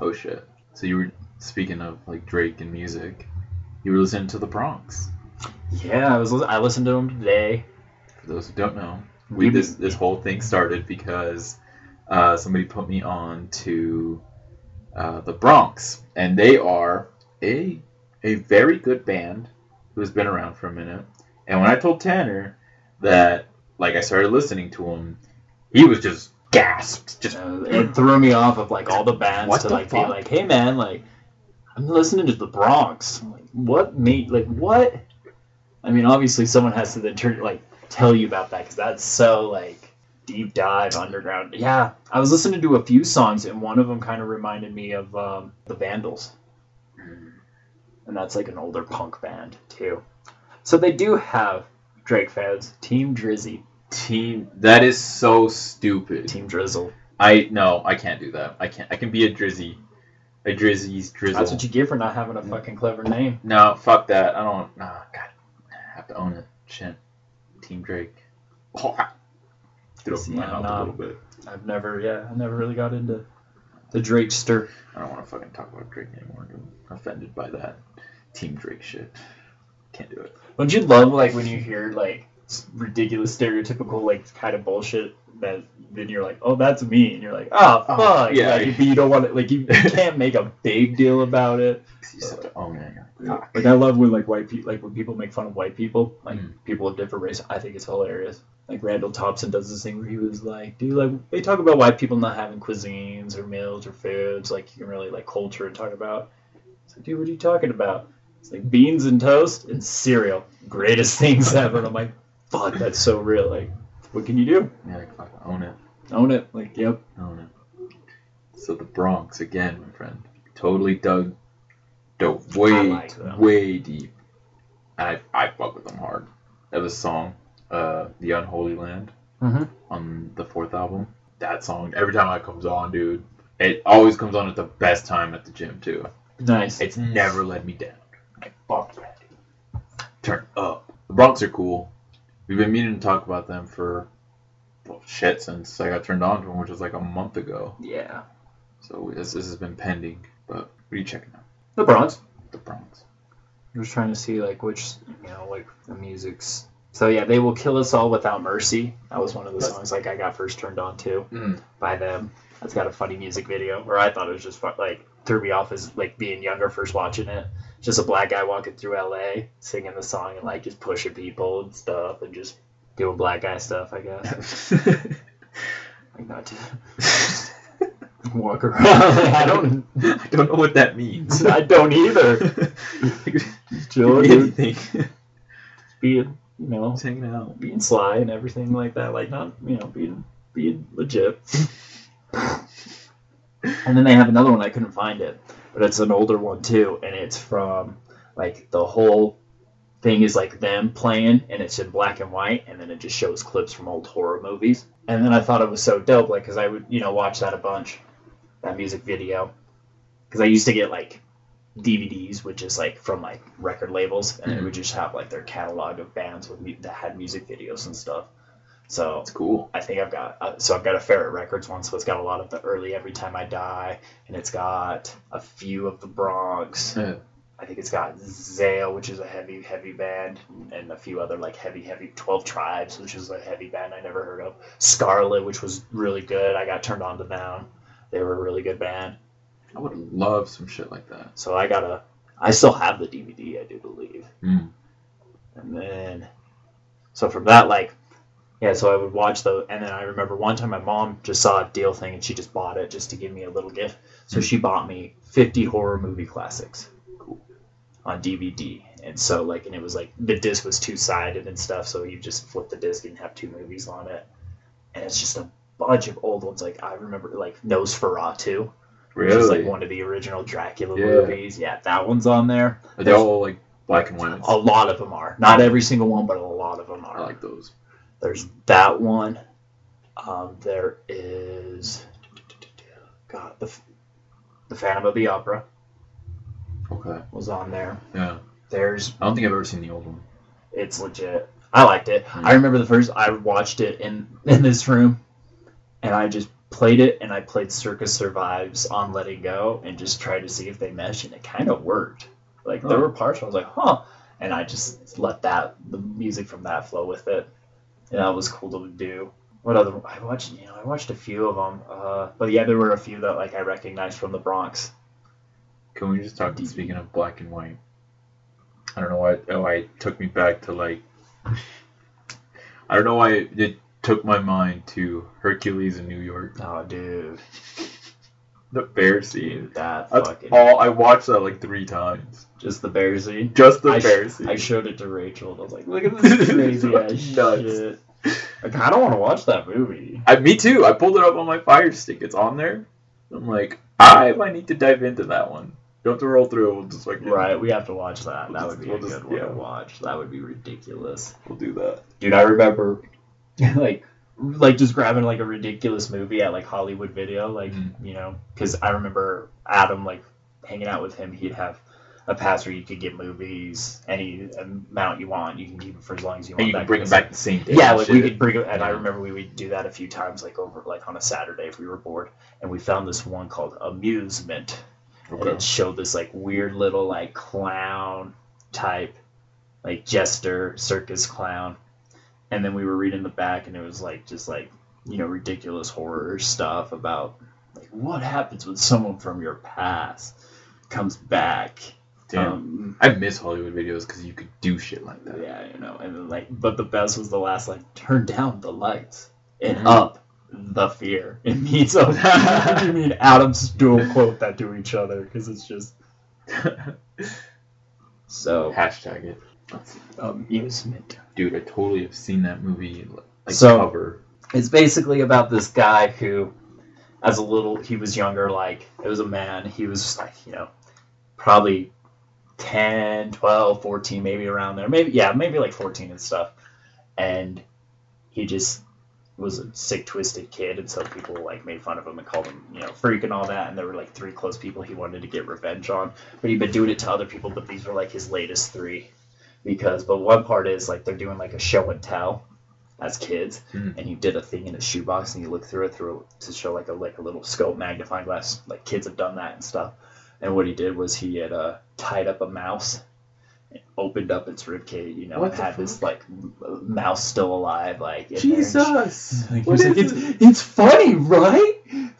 Oh shit. So you were speaking of like Drake and music. You were listening to the Bronx. Yeah, I was. I listened to them today. For those who don't know, we this this whole thing started because uh, somebody put me on to uh, the Bronx, and they are a a very good band who has been around for a minute. And when I told Tanner that like I started listening to them, he was just gasped, just Uh, it threw me off of like all the bands What to the like fuck? be like, hey man, like I'm listening to the Bronx. I'm like, what made like what? I mean, obviously someone has to then turn like tell you about that because that's so like deep dive underground. Yeah, I was listening to a few songs and one of them kind of reminded me of um, the Vandals, and that's like an older punk band too. So they do have Drake fans, Team Drizzy, team. That is so stupid. Team Drizzle. I no, I can't do that. I can't. I can be a Drizzy, a Drizzy's Drizzle. That's what you get for not having a fucking clever name. No, fuck that. I don't. Nah, God, I have to own it. Shit. Team Drake. Oh, threw up in my Yeah, mouth nah. a little bit. I've never, yeah, I never really got into the Drake Drakester. I don't want to fucking talk about Drake anymore. I'm offended by that Team Drake shit. Can't do it. Don't you love like when you hear like s- ridiculous, stereotypical, like kind of bullshit that then you're like, oh, that's me, and you're like, oh, fuck, Oh, yeah. Like, but you don't want to, like, you, you can't make a big deal about it. 'Cause you just have to own it. Like I love when like white people, like when people make fun of white people, like Mm. people of different race. I think it's hilarious. Like Randall Thompson does this thing where he was like, "Dude, like they talk about white people not having cuisines or meals or foods, like you can really like culture and talk about." It's like, dude, what are you talking about? It's like beans and toast and cereal, greatest *laughs* things ever. And I'm like, fuck, that's so real. Like, what can you do? Yeah, like, own it. Own it. Like, yep. Own it. So the Bronx again, my friend. Totally dug, dove way, like way deep. I I fuck with them hard. Have a song, uh, "The Unholy Land," Mhm. on the fourth album. That song, every time it comes on, dude, it always comes on at the best time at the gym too. Nice. It's never let me down. I fuck that. Turn up. The Bronx are cool. We've been meaning to talk about them for well, shit since I got turned on to them, which was like a month ago. yeah. So this, this has been pending. But what are you checking out? The Bronx. The Bronx. I was trying to see like which you know like the music's. So yeah, they will kill us all without mercy. That was one of the songs like I got first turned on to Mm. by them. That's got a funny music video, or I thought it was just fun, like threw me off as like being younger first watching it. Just a black guy walking through L.A. singing the song and like just pushing people and stuff and just doing black guy stuff. I guess *laughs* *laughs* like not to *laughs* walk around. I don't. I don't know what that means. I don't either. Chill, Could be dude. anything. Being you know Just hanging out. being sly and everything like that. Like not you know being being legit. and then they have another one I couldn't find it, but it's an older one too, and it's from like the whole thing is like them playing, and it's in black and white, and then it just shows clips from old horror movies. And then I thought it was so dope, like because I would you know watch that a bunch, that music video, because I used to get like DVDs, which is like from like record labels, and it mm-hmm. would just have like their catalog of bands with mu- that had music videos and stuff. So It's cool. I think I've got uh, so I've got a Ferret Records one, so it's got a lot of the early Every Time I Die, and it's got a few of the Bronx. Yeah. I think it's got Zale, which is a heavy, heavy band, and a few other like heavy, heavy Twelve Tribes, which is a heavy band I never heard of. Scarlet, which was really good. I got turned on to them. They were a really good band. I would love some shit like that. So I got a. I still have the DVD, I do believe. Mm. And then, so from that, like, yeah, so I would watch the, and then I remember one time my mom just saw a deal thing and she just bought it just to give me a little gift. So she bought me 50 horror movie classics Cool. on DVD. And so, like, and it was like the disc was two sided and stuff, so you just flip the disc and have two movies on it. And it's just a bunch of old ones. Like, I remember, like, Nosferatu, which is like one of the original Dracula Yeah. movies. Yeah, that one's on there. Are they all like black and white? A lot of them are. Not every single one, but a lot of them are. I like those. There's that one. Um, there is God the the Phantom of the Opera Okay. was on there. Yeah. There's I don't think I've ever seen the old one. it's legit. I liked it. Hmm. I remember the first I watched it in in this room, and I just played it and I played Circa Survive's on Letting Go and just tried to see if they meshed and it kind of worked. Like there Oh. were parts where I was like, huh, and I just let that the music from that flow with it. And that was cool to do. What other? I watched you know I watched a few of them, uh, but yeah, there were a few that like I recognized from the Bronx. Can we just talk? Speaking of black and white, I don't know why. Oh, why it took me back to like. *laughs* I don't know why it, it took my mind to Hercules in New York. Oh, dude, The bear scene. that That's fucking all. I watched that like three times. just the bear scene. Just the I, sh- bear scene. I showed it to Rachel and I was like, look at this *laughs* crazy ass nuts. shit. I kind of want to watch that movie. I, me too. I pulled it up on my Fire Stick. It's on there. I'm like, I might need to dive into that one. You don't have to roll through. We'll just like Right, we have to watch that. We'll That just- would be we'll a just- good one to watch. That would be ridiculous. We'll do that. Dude, I remember *laughs* like like just grabbing like a ridiculous movie at like Hollywood Video, like Mhm. you know, because I remember Adam like hanging out with him. He'd have a pass where you could get movies any amount you want. You can keep it for as long as you want. And you can bring them of back the same day. yeah, like we could bring it, and I remember we would do that a few times, like over like on a Saturday if we were bored, and we found this one called Amusement, and Okay. it showed this like weird little like clown type, like jester circus clown, and then we were reading the back, and it was like just like you know ridiculous horror stuff about like what happens when someone from your past comes back. Damn. Um, I miss Hollywood videos because you could do shit like that. yeah, you know, and like, but the best was the last like, turn down the lights and Mhm. up the fear. *laughs* It means *laughs* you mean Adams dual quote that to each other because it's just *laughs* so Hashtag it. amusement. Dude, I totally have seen that movie like So- cover. It's basically about this guy who, as a little, he was younger. Like it was a man. He was like you know, probably 10, 12, 14, maybe around there. Maybe yeah, maybe like fourteen and stuff. And he just was a sick, twisted kid, and so people like made fun of him and called him, you know, freak and all that. And there were like three close people he wanted to get revenge on, but he'd been doing it to other people. But these were like his latest three, because. But one part is like they're doing like a show and tell as kids, Mhm. and he did a thing in a shoebox, and you look through it through to show like a like a little scope magnifying glass. Like kids have done that and stuff. And what he did was he had uh, tied up a mouse, and opened up its ribcage, you know, What and the had this like mouse still alive, like in she- Jesus! like, he What was like, it's, it's funny, right?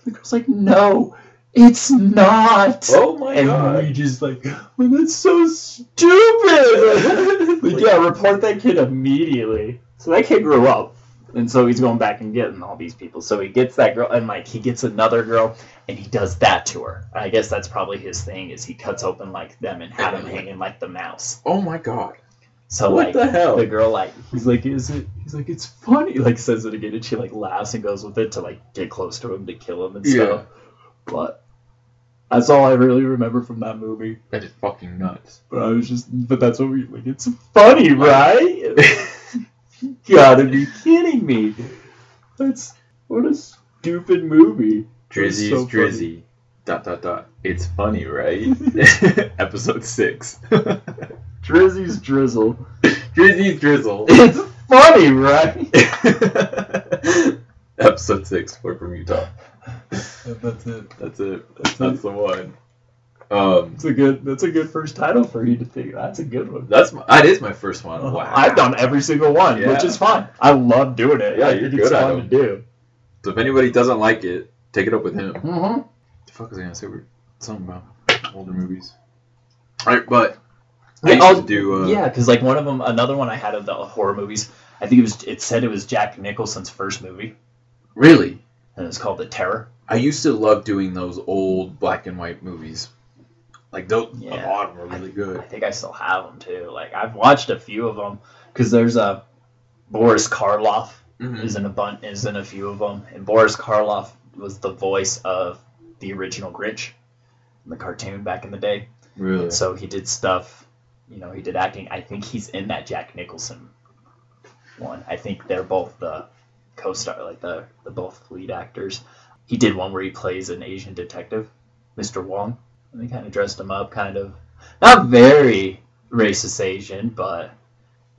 The girl's like, no, it's not. Oh my and god! we just like, well, that's so stupid. *laughs* like, yeah, report that kid immediately. So that kid grew up, and so he's going back and getting all these people. So he gets that girl, and like he gets another girl, and he does that to her. I guess that's probably his thing is he cuts open like them and had them hanging like the mouse. Oh my god! So What like the hell? the girl like he's like is it he's like it's funny *laughs* like says it again and she like laughs and goes with it to like get close to him to kill him and stuff. But that's all I really remember from that movie. That is fucking nuts. But I was just but that's what we like it's funny, right? *laughs* you gotta be kidding me. That's what a stupid movie. Drizzy's so funny. Drizzy. Dot dot dot. It's funny, right? *laughs* Episode six. Drizzy's drizzle. Drizzy's Drizzle. It's funny, right? *laughs* Episode six. We're from Utah. That's it. That's it. That's That's the one. Um, That's a good. That's a good first title for you to think. That's a good one. that's my, that is my first one. Wow. I've done every single one, Yeah. which is fine. I love doing it. Yeah, I you're it's good at fun them. to do. So if anybody doesn't like it, take it up with him. Mm-hmm. the fuck was I gonna say? We're something about older movies. All right, but I Yeah, used I'll- to do. Uh, yeah, because like one of them, another one I had of the horror movies. I think it was. It said it was Jack Nicholson's first movie, Really, and it's called The Terror. I used to love doing those old black and white movies. Like those, a lot of them are really I good. I think I still have them too. Like I've watched a few of them because there's a Boris Karloff Mhm. is in a bun is in a few of them, and Boris Karloff was the voice of the original Grinch in the cartoon back in the day. Really, And so he did stuff, you know, he did acting. I think he's in that Jack Nicholson one. I think they're both the co-star, like the the both lead actors. He did one where he plays an Asian detective, Mr. Wong, and they kind of dressed him up, kind of not very racist Asian, but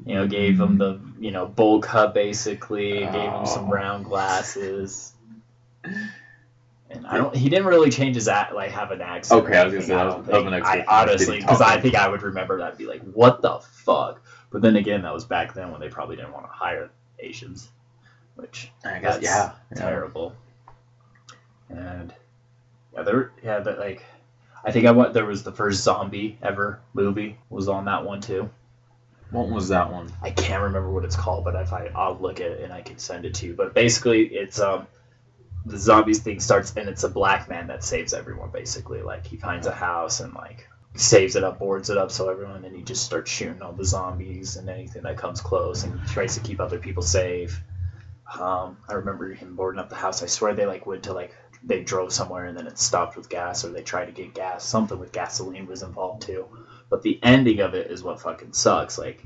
you know, gave him the you know bowl cut basically, gave him some Oh. round glasses. And I don't. He didn't really change his act, like have an accent. Okay, I was gonna say, that don't was- think. I honestly, because I think I would remember that and be like, "What the fuck?" But then again, that was back then when they probably didn't want to hire Asians, which I guess that's yeah, yeah. terrible. And yeah, there, yeah, that like, I think I went. There was the first zombie ever movie was on that one too. What was that one? I can't remember what it's called, but if I I'll look at it and I can send it to you. But basically, it's um the zombies thing starts and it's a black man that saves everyone. Basically, like he finds a house and like saves it up, boards it up, so everyone, and he just starts shooting all the zombies and anything that comes close, and tries to keep other people safe. Um, I remember him boarding up the house. I swear they like went to like they drove somewhere and then it stopped with gas, or they tried to get gas. Something with gasoline was involved too. But the ending of it is what fucking sucks. Like,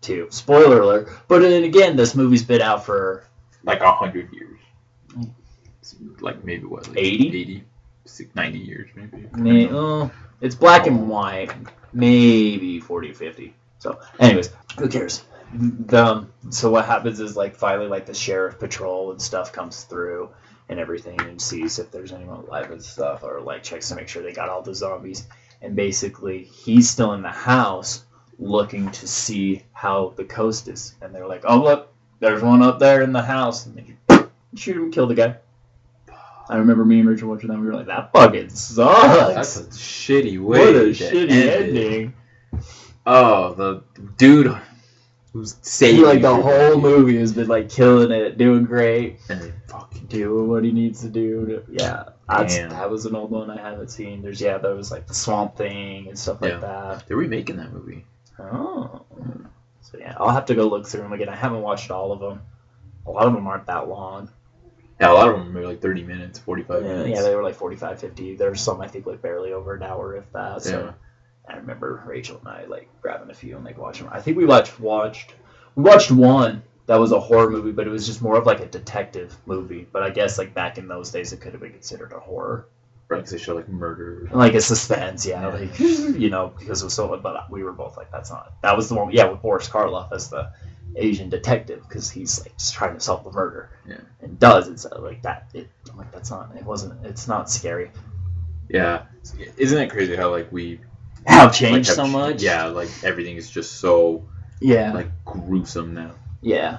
too. Spoiler alert. But then again, this movie's been out for Like a hundred years. Like maybe what? Like 80? Eighty. 90 years maybe. May, oh, it's black and white, maybe 40, 50. So, anyways, who cares? The, so what happens is like finally like the sheriff patrol and stuff comes through and everything and sees if there's anyone alive and stuff or like checks to make sure they got all the zombies and basically he's still in the house looking to see how the coast is and they're like oh look there's one up there in the house and they shoot him kill the guy I remember me and Richard watching that. We were like, "That fucking sucks." That's a shitty way. What a to shitty end ending. Oh, the dude who's saving He, like the whole movie has been like killing it, doing great, And then fucking doing what he needs to do. To, yeah, that's, that was an old one I haven't seen. There's yeah, there was like the Swamp Thing and stuff like Yeah. that. they're remaking that movie. Oh, so yeah, I'll have to go look through them again. I haven't watched all of them. A lot of them aren't that long. Yeah, a lot of them are like 30 minutes, 45 Yeah, minutes. yeah, they were like 45, 50. There's some I think like barely over an hour, if that. So Yeah. I remember Rachel and I like grabbing a few and like watching. I think we watched watched we watched one that was a horror movie, but it was just more of like a detective movie. But I guess like back in those days, it could have been considered a horror, Right, 'cause they show like murder. like a suspense. Yeah, Yeah. like *laughs* you know because it was so. But we were both like, that's not. That was the one. Yeah, with Boris Karloff as the Asian detective because he's like just trying to solve the murder. Yeah. and does it's like that. It, I'm like that's not. It wasn't. It's not scary. Yeah, isn't it crazy how like we *laughs* How like, changed have- so much? Yeah, like everything is just so yeah, like gruesome now. yeah.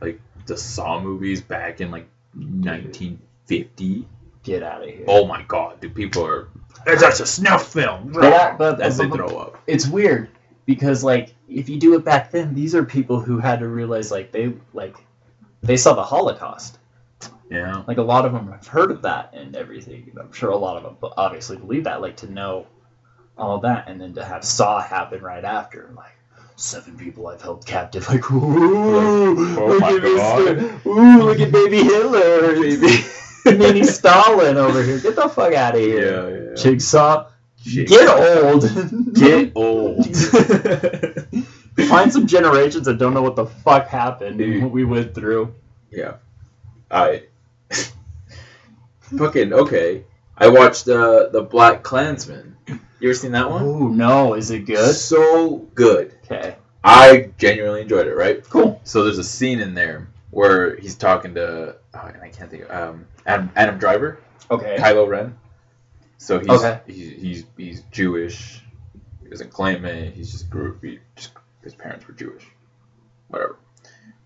Like the Saw movies back in like 1950. Get out of here. Oh my god, dude, people are that's a snuff film. But, that, but, as they throw up. it's weird because like if you do it back then, these are people who had to realize like they like they saw the Holocaust. Yeah, Like a lot of them have heard of that and everything. I'm sure a lot of them obviously believe that. Like to know all that and then to have Saw happen right after, like. Seven people I've held captive. *laughs* Like, ooh, Oh look my at God. Mr. Ooh, look at baby Hitler, baby, *laughs* mini Stalin over here. Get the fuck out of here, yeah, yeah. Jigsaw. Jig- Get old. *laughs* Get old. Find some generations that don't know what the fuck happened Dude. what we went through. Yeah. I fucking okay. I watched uh, the Black Klansman. You ever seen that one? Oh no, is it good? So good. Okay, I genuinely enjoyed it. Right. cool. So there's a scene in there where he's talking to oh, and I can't think of um Adam, Adam Driver, Okay, Kylo Ren. So he's, Okay. he's he's he's Jewish. He doesn't claim it. He's just grew. He just his parents were Jewish. Whatever.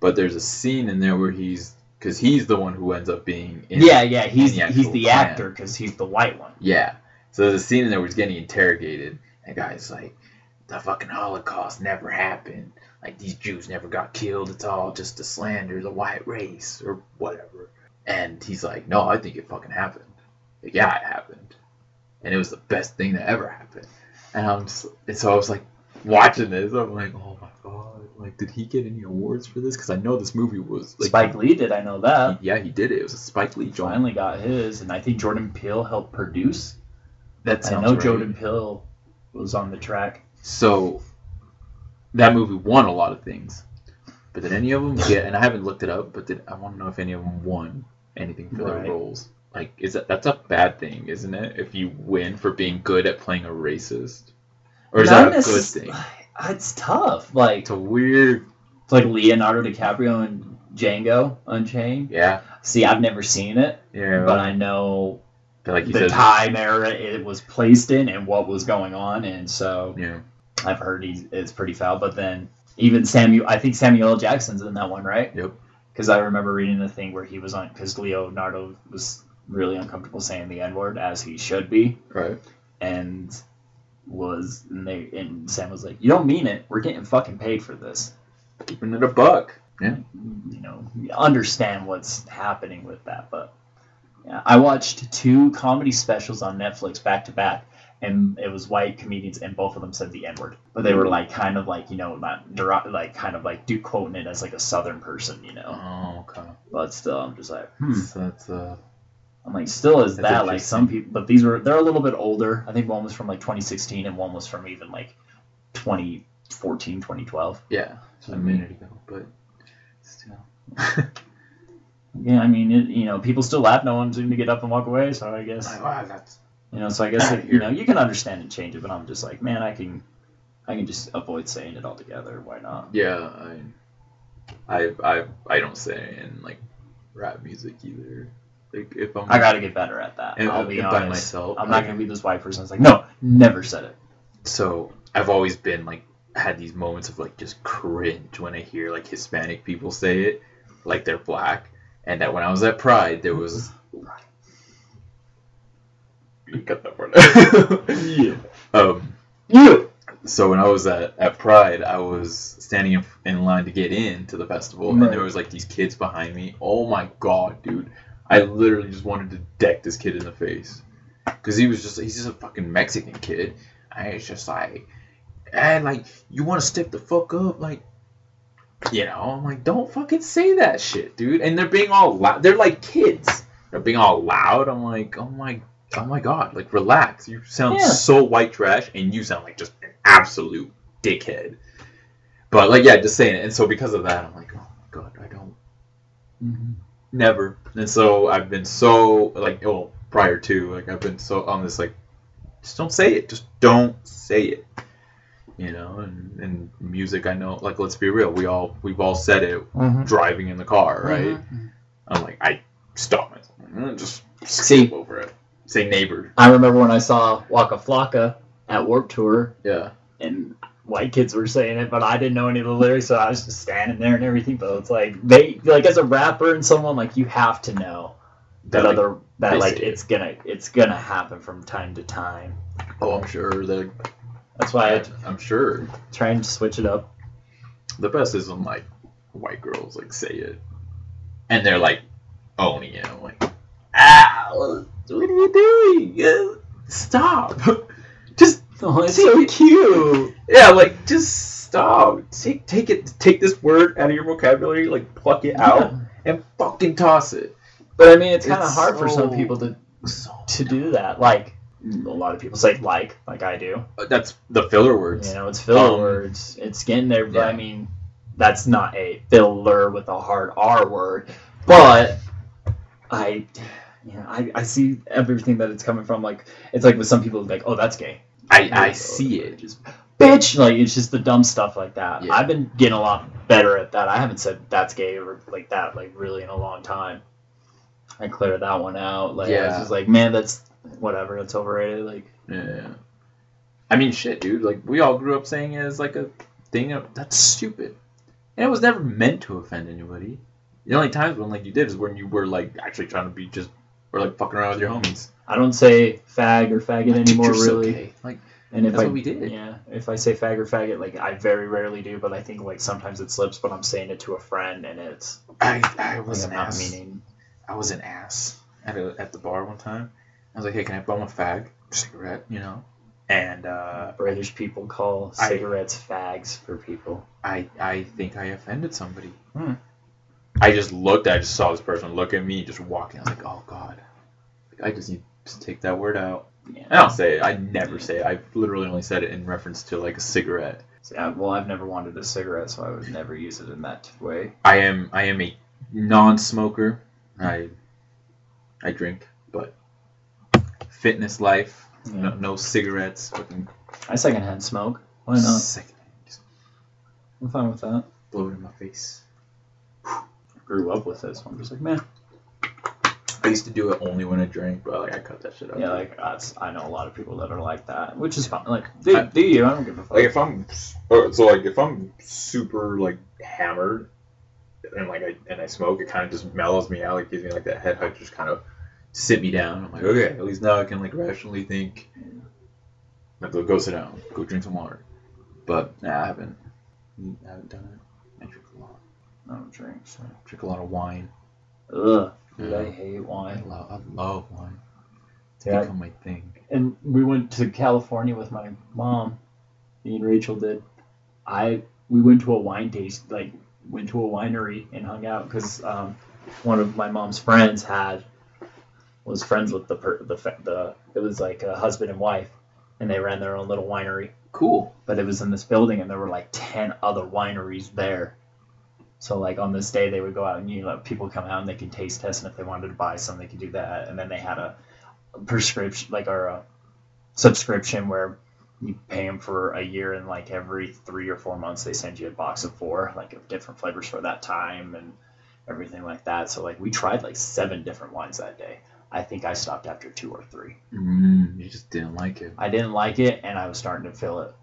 But there's a scene in there where he's because he's the one who ends up being in yeah, yeah. He's the he's the clan. actor because he's the white one. Yeah. So there's a scene in there where he's getting interrogated, and the guy's like, "The fucking Holocaust never happened. Like these Jews never got killed. It's all just to slander the white race or whatever." And he's like, "No, I think it fucking happened. Like, yeah, it happened, and it was the best thing that ever happened." And I'm just, and so I was like watching this. I'm like, "Oh my god! Like, did he get any awards for this? Because I know this movie was like, Spike Lee did. I know that. He, yeah, he did it. It was a Spike Lee joint. Finally got his, and I think Jordan Peele helped produce. That I know right. Jordan Peele was on the track. So that movie won a lot of things, but did any of them get? And I haven't looked it up, but did I want to know if any of them won anything for Right. their roles? Like, is that that's a bad thing, isn't it? If you win for being good at playing a racist, or is Not that a good thing? It's tough. Like It's a weird, It's like Leonardo DiCaprio and Django Unchained. yeah, See, I've never seen it, yeah. but I know like the said, time era it was placed in and what was going on, and so yeah, I've heard he's it's pretty foul. But then even Samuel, I think Samuel L. Jackson's in that one, right? Yep. Because I remember reading the thing where he was on because Leonardo was really uncomfortable saying the N word as he should be, right, and was and they and Sam was like, "You don't mean it. We're getting fucking paid for this." keeping it a buck. Yeah, you know understand what's happening with that but yeah, i watched two comedy specials on netflix back to back and it was white comedians and both of them said the n-word but they were like kind of like you know not dero- like kind of like do quoting it as like a southern person you know oh, okay. but still i'm just like hmm. So that's uh, i'm like still is That's that like some people but these were they're a little bit older i think one was from like 2016 and one was from even like 2014 2012 yeah, just a minute ago, but still. I *laughs* yeah, I mean, it, you know, people still laugh. No one seemed to get up and walk away. So I guess Like, wow, that's you know. So I guess *laughs* you know you can understand and change it, but I'm just like, man, I can, I can just avoid saying it altogether. Why not? yeah. I, I, I, I don't say it in like rap music either. Like if I'm, I got to get better at that. if, I'll be if honest. by myself. I'm like, not gonna be this white person. that's like, no, never said it. so I've always been like had these moments of like just cringe when I hear like Hispanic people say it, like they're black, and that when I was at Pride there was. You cut that part. out. Yeah. *laughs* um, Yeah. so when I was at, at Pride, I was standing in, in line to get in to the festival, and there was like these kids behind me. Oh my god, dude! I literally just wanted to deck this kid in the face because he was just—he's just a fucking Mexican kid. I was just like, and like, you want to step the fuck up, like, you know? I'm like, don't fucking say that shit, dude. And they're being all loud. They're like kids. They're being all loud. I'm like, oh my, oh my god, like, relax. You sound Yeah. so white trash, and you sound like just an absolute dickhead. But like, yeah, just saying it. And so because of that, I'm like, oh my god, I don't Mm-hmm. Never. And so I've been so like, well, prior to like, I've been so on this like, just don't say it. Just don't say it. You know, and, and music, I know. Like, let's be real. We all we've all said it Mm-hmm. driving in the car, right? I'm like, I stop myself. Mm, Just See- skip over it. Say neighbor. I remember when I saw Waka Flocka at Warped Tour, Yeah. and white kids were saying it, but I didn't know any of the lyrics, so I was just standing there and everything. But it's like they, like as a rapper and someone, like you have to know that like, other that like it. it's gonna it's gonna happen from time to time. Oh, I'm sure that. That's why I I'm sure try and switch it up. the best is when like white girls like say it, and they're like owning it. I'm like, ah, what are you doing? Uh, Stop. *laughs* Just *laughs* Oh, it's so cute. yeah, like just stop. Take take it. Take this word out of your vocabulary. Like pluck it out and fucking toss it. But I mean, it's kind of It's hard for some people to So to do that. Like a lot of people say like, like I do. that's the filler words. You know, it's filler Um, words. It's getting there, but I mean, that's not a filler with a hard R word. But I, yeah, I, I see everything that it's coming from. Like, it's like with some people, like, oh, that's gay. I I see it. Just, bitch, like it's just the dumb stuff like that. Yeah. I've been getting a lot better at that. I haven't said that's gay or like that, like really in a long time. I cleared that one out. Like, I was just like, man, that's whatever. That's overrated. Like, Yeah. I mean, shit, dude. Like, we all grew up saying it as like a thing of that's stupid, and it was never meant to offend anybody. The only times when like you did is when you were like actually trying to be just or like fucking around with your homies. I don't say fag or faggot Like, anymore, really. gay. Like, And if That's I, what we did. Yeah, if I say fag or faggot, like I very rarely do, but I think like sometimes it slips. But I'm saying it to a friend, and it's I I was I'm an not ass. meaning. I was an ass at a, at the bar one time. I was like, hey, can I bum a fag cigarette? You know, and uh, British people call I- cigarettes fags for people. I I think I offended somebody. Hmm. I just looked. I just saw this person look at me, just walking. I was like, oh god. I just need to take that word out. Yeah. I don't say it. I never say it. I literally only said it in reference to like a cigarette. Yeah, well, I've never wanted a cigarette, so I would never use it in that way. I am I am a non-smoker. I I drink, but fitness life. Yeah. No, no cigarettes. Fucking I secondhand smoke. Why not? second. Just I'm fine with that. blow it in my face. Grew up with it, so I'm just like, man. I used to do it only when I drank, but like I cut that shit out. Yeah, like that's, I know a lot of people that are like that, which is fine. Like, do, I- do you? I don't give a fuck. like if I'm so like if I'm super like hammered and like I and I smoke, it kind of just mellows me out. Like gives me like that head hug, just kind of sit me down. I'm like, okay, at least now I can like rationally think. Like, go, go sit down, go drink some water. But nah, I haven't. Mm, I haven't done it. I drink a lot. I don't drink. So. I drink a lot of wine. Ugh, dude, I Yeah. hate I wine. love, I love wine. It's Yeah. become my thing. and we went to California with my mom. Me and Rachel did. I we went to a wine taste, like went to a winery and hung out because um, one of my mom's friends had was friends with the per, the the it was like a husband and wife, and they ran their own little winery. Cool. But it was in this building, and there were like ten other wineries there. So like on this day, they would go out and you know people come out and they can taste test, and if they wanted to buy some, they could do that. And then they had a prescription, like our uh, subscription, where you pay them for a year, and like every three or four months, they send you a box of four, like of different flavors for that time and everything like that. So like we tried like seven different wines that day. I think I stopped after two or three. Mm, you just didn't like it. I didn't like it, and I was starting to feel it.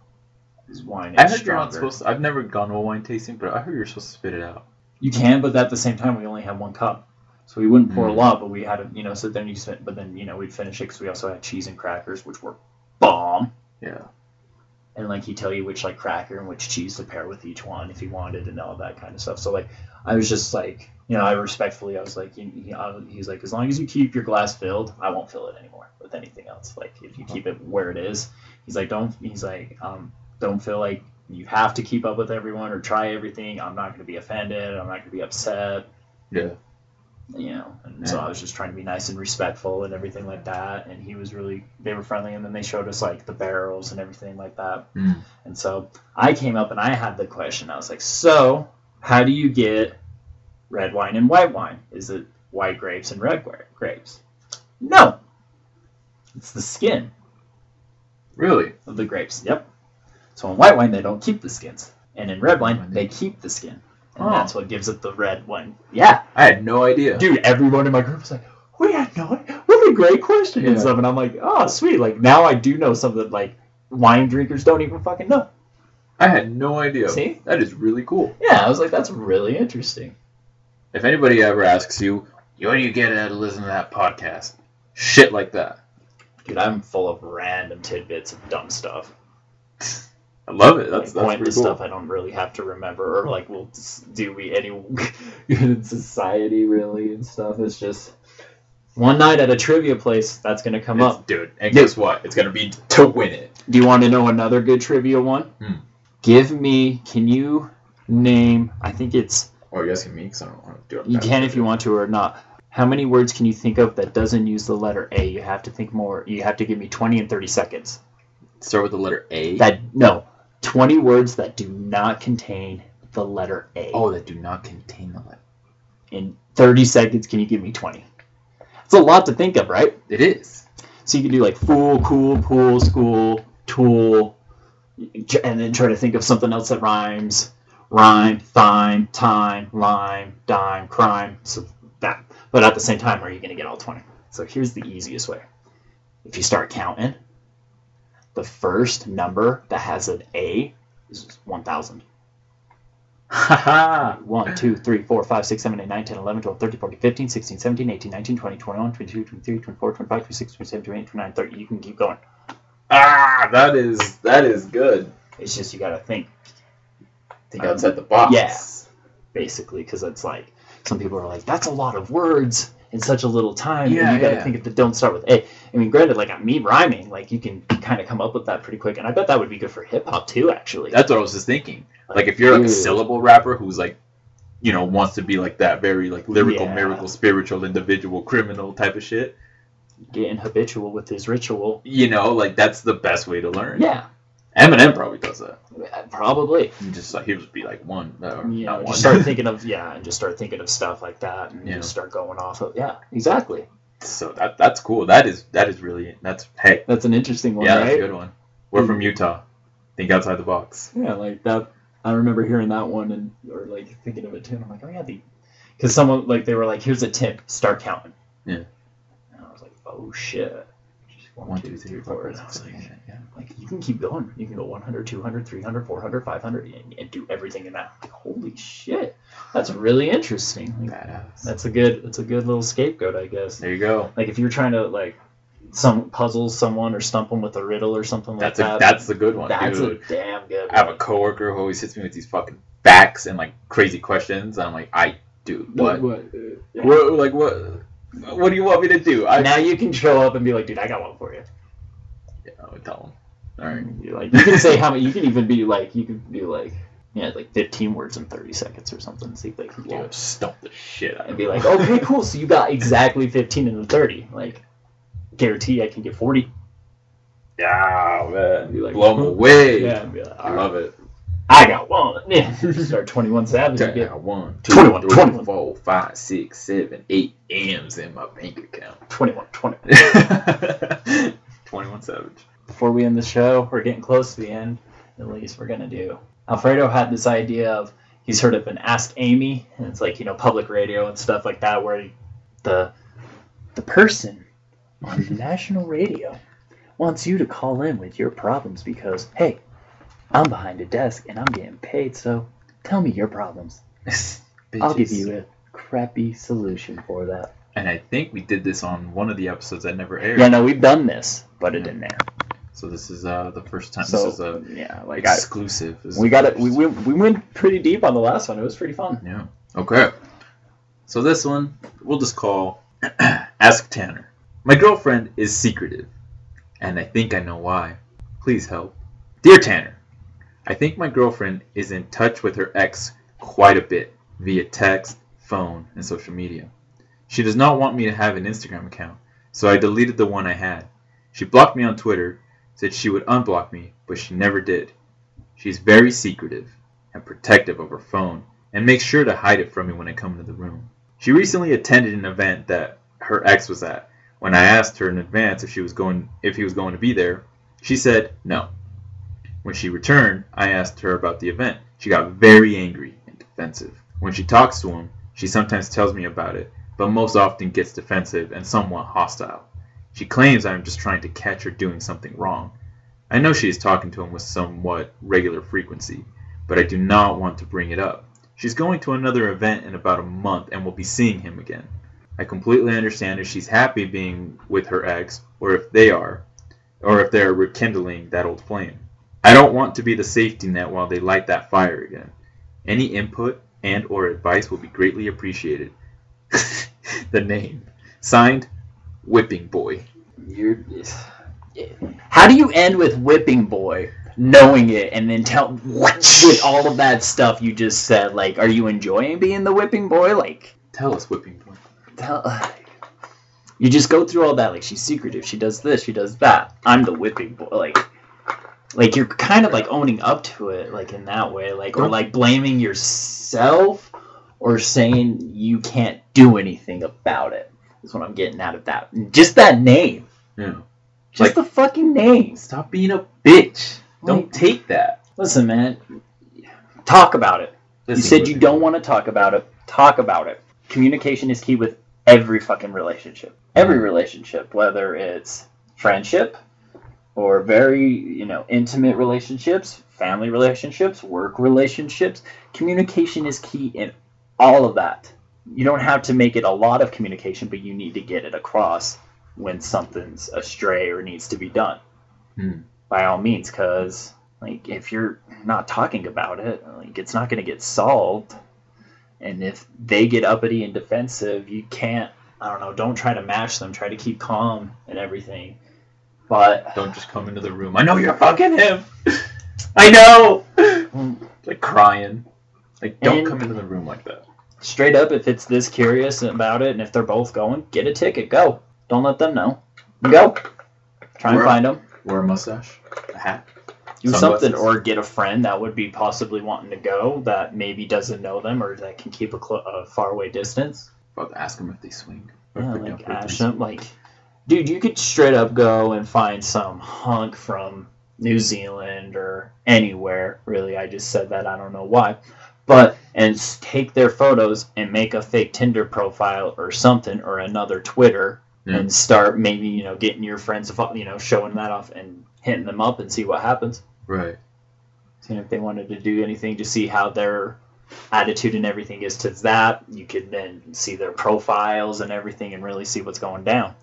This wine I is heard you're not stronger. supposed. To, I've never gone to a wine tasting, but I heard you're supposed to spit it out. You can, but at the same time, we only had one cup, so we wouldn't pour a Mm. lot. But we had, a, you know, so then you spent, but then you know we'd finish it because we also had cheese and crackers, which were bomb. Yeah. And like he'd tell you which like cracker and which cheese to pair with each one if he wanted and all that kind of stuff. So like I was just like, you know, I respectfully, I was like, he, he, I, he's like, as long as you keep your glass filled, I won't fill it anymore with anything else. Like if you keep it where it is, he's like, don't, he's like, um, don't feel like you have to keep up with everyone or try everything. I'm not going to be offended. I'm not going to be upset. Yeah. You know, and so I was just trying to be nice and respectful and everything like that. And he was really, they were friendly. And then they showed us like the barrels and everything like that. Mm. And so I came up and I had the question. I was like, so how do you get red wine and white wine? Is it white grapes and red grapes? No. It's the skin Really? of the grapes. Yep. So in white wine, they don't keep the skins. And in red wine, they keep the skin. And Oh. that's what gives it the red wine. Yeah. I had no idea. Dude, everyone in my group was like, we had no idea. What a great question and Yeah. stuff. And I'm like, oh, sweet. Like, now I do know something like wine drinkers don't even fucking know. I had no idea. See? That is really cool. Yeah, I was like, that's really interesting. If anybody ever asks you, what do you get out of listening to that podcast? Shit like that. Dude, I'm full of random tidbits of dumb stuff. I love it. That's, like that's pretty pointless cool. stuff I don't really have to remember, or like will do we any good *laughs* in society really and stuff. It's just one night at a trivia place that's gonna come It's- up. dude. And guess what? It's gonna be to win it. Do you want to know another good trivia one? Hmm. Give me. Can you name? I think it's. Oh, you're asking me? Because I don't want to do it. You can if you want to or not. How many words can you think of that doesn't use the letter A? You have to think more. You have to give me 20 and 30 seconds. Start with the letter A. That no, 20 words that do not contain the letter A. oh, that do not contain the letter. In 30 seconds, can you give me 20? It's a lot to think of, right? It is. So you can do like fool, cool, pool, school, tool, and then try to think of something else that rhymes. Rhyme, thime, time, lime, dime, crime. So that. But at the same time, are you going to get all 20? So here's the easiest way. If you start counting, the first number that has an A is 1,000. Haha. 1, 2, 3, 4, 5, 6, 7, 8, 9, 10, 11, 12, 13, 14, 15, 16, 17, 18, 19, 20, 21, 22, 23, 24, 25, 26, 27, 28, 29, 30. You can keep going. ah, that is that is good. It's just you got to think. Think outside the box. Yeah. basically, because it's like some people are like, that's a lot of words in such a little time. Yeah, and you got to yeah. think of the don't start with A. I mean, granted, like me rhyming, like you can kind of come up with that pretty quick, and I bet that would be good for hip hop too, actually. That's what I was just thinking. Like if you're like a syllable rapper who's like, you know, wants to be like that very like lyrical, Yeah. miracle, spiritual, individual, criminal type of shit. getting habitual with his ritual. You know, like that's the best way to learn. Yeah, Eminem probably does that. Probably. He just like he'll just be like one, uh, you know, not one. just start thinking of yeah, and just start thinking of stuff like that, and Yeah. just start going off of yeah, exactly. so that that's cool. That is that is really that's hey That's an interesting one, yeah that's a good one. We're from Utah. Think outside the box. Yeah, like that. I remember hearing that one and or like thinking of it too. And I'm like, oh yeah, the because someone like they were like, here's a tip, start counting. Yeah. And I was like, oh shit. Just One, two, three, four. And I was like, Yeah, yeah. like you can keep going. You can go 100, 200, 300, 400, 500, and, and do everything in that. Like, holy shit, that's really interesting. Like, Badass. that's a good. That's a good little scapegoat, I guess. There you go. Like if you're trying to like some puzzle someone or stump them with a riddle or something That's like a that. that's the good one, that's dude. a damn good. I have a coworker who always hits me with these fucking facts and like crazy questions. I'm like, I dude, what? What? uh, What? Like what? What do you want me to do? I now you can show up and be like, dude, I got one for you. yeah, I would tell him. All right. You're like, you can say how many. You can even be like, you could do like, yeah, like 15 words in 30 seconds or something. See if they can do it. stump the shit out of And be like, okay, cool. So you got exactly 15 in the 30. Like, guarantee I can get 40. yeah, man, Be like, blow him *laughs* away. Yeah, like, I all love it. I got one. *laughs* Yeah. Start 21 Savage. I got one, two, 21, three, 21. four, five, six, seven, eight M's in my bank account. 21, 20. *laughs* 21 Savage. Before we end the show, we're getting close to the end. At least we're gonna do. Alfredo had this idea of he's heard of an Ask Amy, and it's like you know public radio and stuff like that, where the the person on *laughs* national radio wants you to call in with your problems because hey, I'm behind a desk and I'm getting paid, so tell me your problems. *laughs* I'll give you a crappy solution for that. And I think we did this on one of the episodes that never aired. Yeah, no, we've done this, but it didn't air. So this is uh, the first time. So this is a yeah, like exclusive. Is we got it. We, we we went pretty deep on the last one. It was pretty fun. Yeah. Okay. So this one we'll just call *clears throat* Ask Tanner. My girlfriend is secretive, and I think I know why. Please help. Dear Tanner, I think my girlfriend is in touch with her ex quite a bit via text, phone, and social media. She does not want me to have an Instagram account, so I deleted the one I had. She blocked me on Twitter, said she would unblock me, but she never did. She's very secretive and protective of her phone and makes sure to hide it from me when I come into the room. She recently attended an event that her ex was at. When I asked her in advance if she was going if he was going to be there, she said no. When she returned, I asked her about the event. She got very angry and defensive. When she talks to him, she sometimes tells me about it, but most often gets defensive and somewhat hostile. She claims I am just trying to catch her doing something wrong. I know she is talking to him with somewhat regular frequency, but I do not want to bring it up. She's going to another event in about a month and will be seeing him again. I completely understand if she's happy being with her ex, or if they are, or if they're rekindling that old flame. I don't want to be the safety net while they light that fire again. Any input and or advice will be greatly appreciated. *laughs* the name. Signed, Whipping Boy. You're. How do you end with whipping boy, knowing it, and then tell what with all of that stuff you just said? Like, are you enjoying being the whipping boy? Like, Tell us, Whipping Boy. tell. You just go through all that. Like, she's secretive. She does this. She does that. I'm the whipping boy. Like, like you're kind of like owning up to it, like in that way, like or like blaming yourself, or saying you can't do anything about it. Is what I'm getting out of that. Just that name. Yeah. Just Like- the fucking name. Stop being a bitch. Don't take that. Listen, man. Talk about it. You said you don't want to talk about it. Talk about it. Communication is key with every fucking relationship. Every relationship, whether it's friendship or very, you know, intimate relationships, family relationships, work relationships, communication is key in all of that. You don't have to make it a lot of communication, but you need to get it across when something's astray or needs to be done. Hmm. By all means, because like if you're not talking about it, like it's not going to get solved. And if they get uppity and defensive, you can't. I don't know. Don't try to match them. Try to keep calm and everything. But Don't just come into the room. I know you're fucking him. *laughs* I know. like crying. Like don't And- come into the room like that. straight up, if it's this curious about it, and if they're both going, get a ticket. Go. Don't let them know. Go. Try and We're- find them. Wear a mustache, a hat. do Sunglasses. something or get a friend that would be possibly wanting to go that maybe doesn't know them or that can keep a, cl- a far away distance About to ask them if they swing. Or yeah like don't, or if they ask them like dude you could straight up go and find some hunk from new zealand or anywhere really i just said that i don't know why but and take their photos and make a fake tinder profile or something or another twitter Yeah. and start maybe you know getting your friends you know showing that off and hitting them up and see what happens Right. and if they wanted to do anything to see how their attitude and everything is to that, you could then see their profiles and everything and really see what's going down.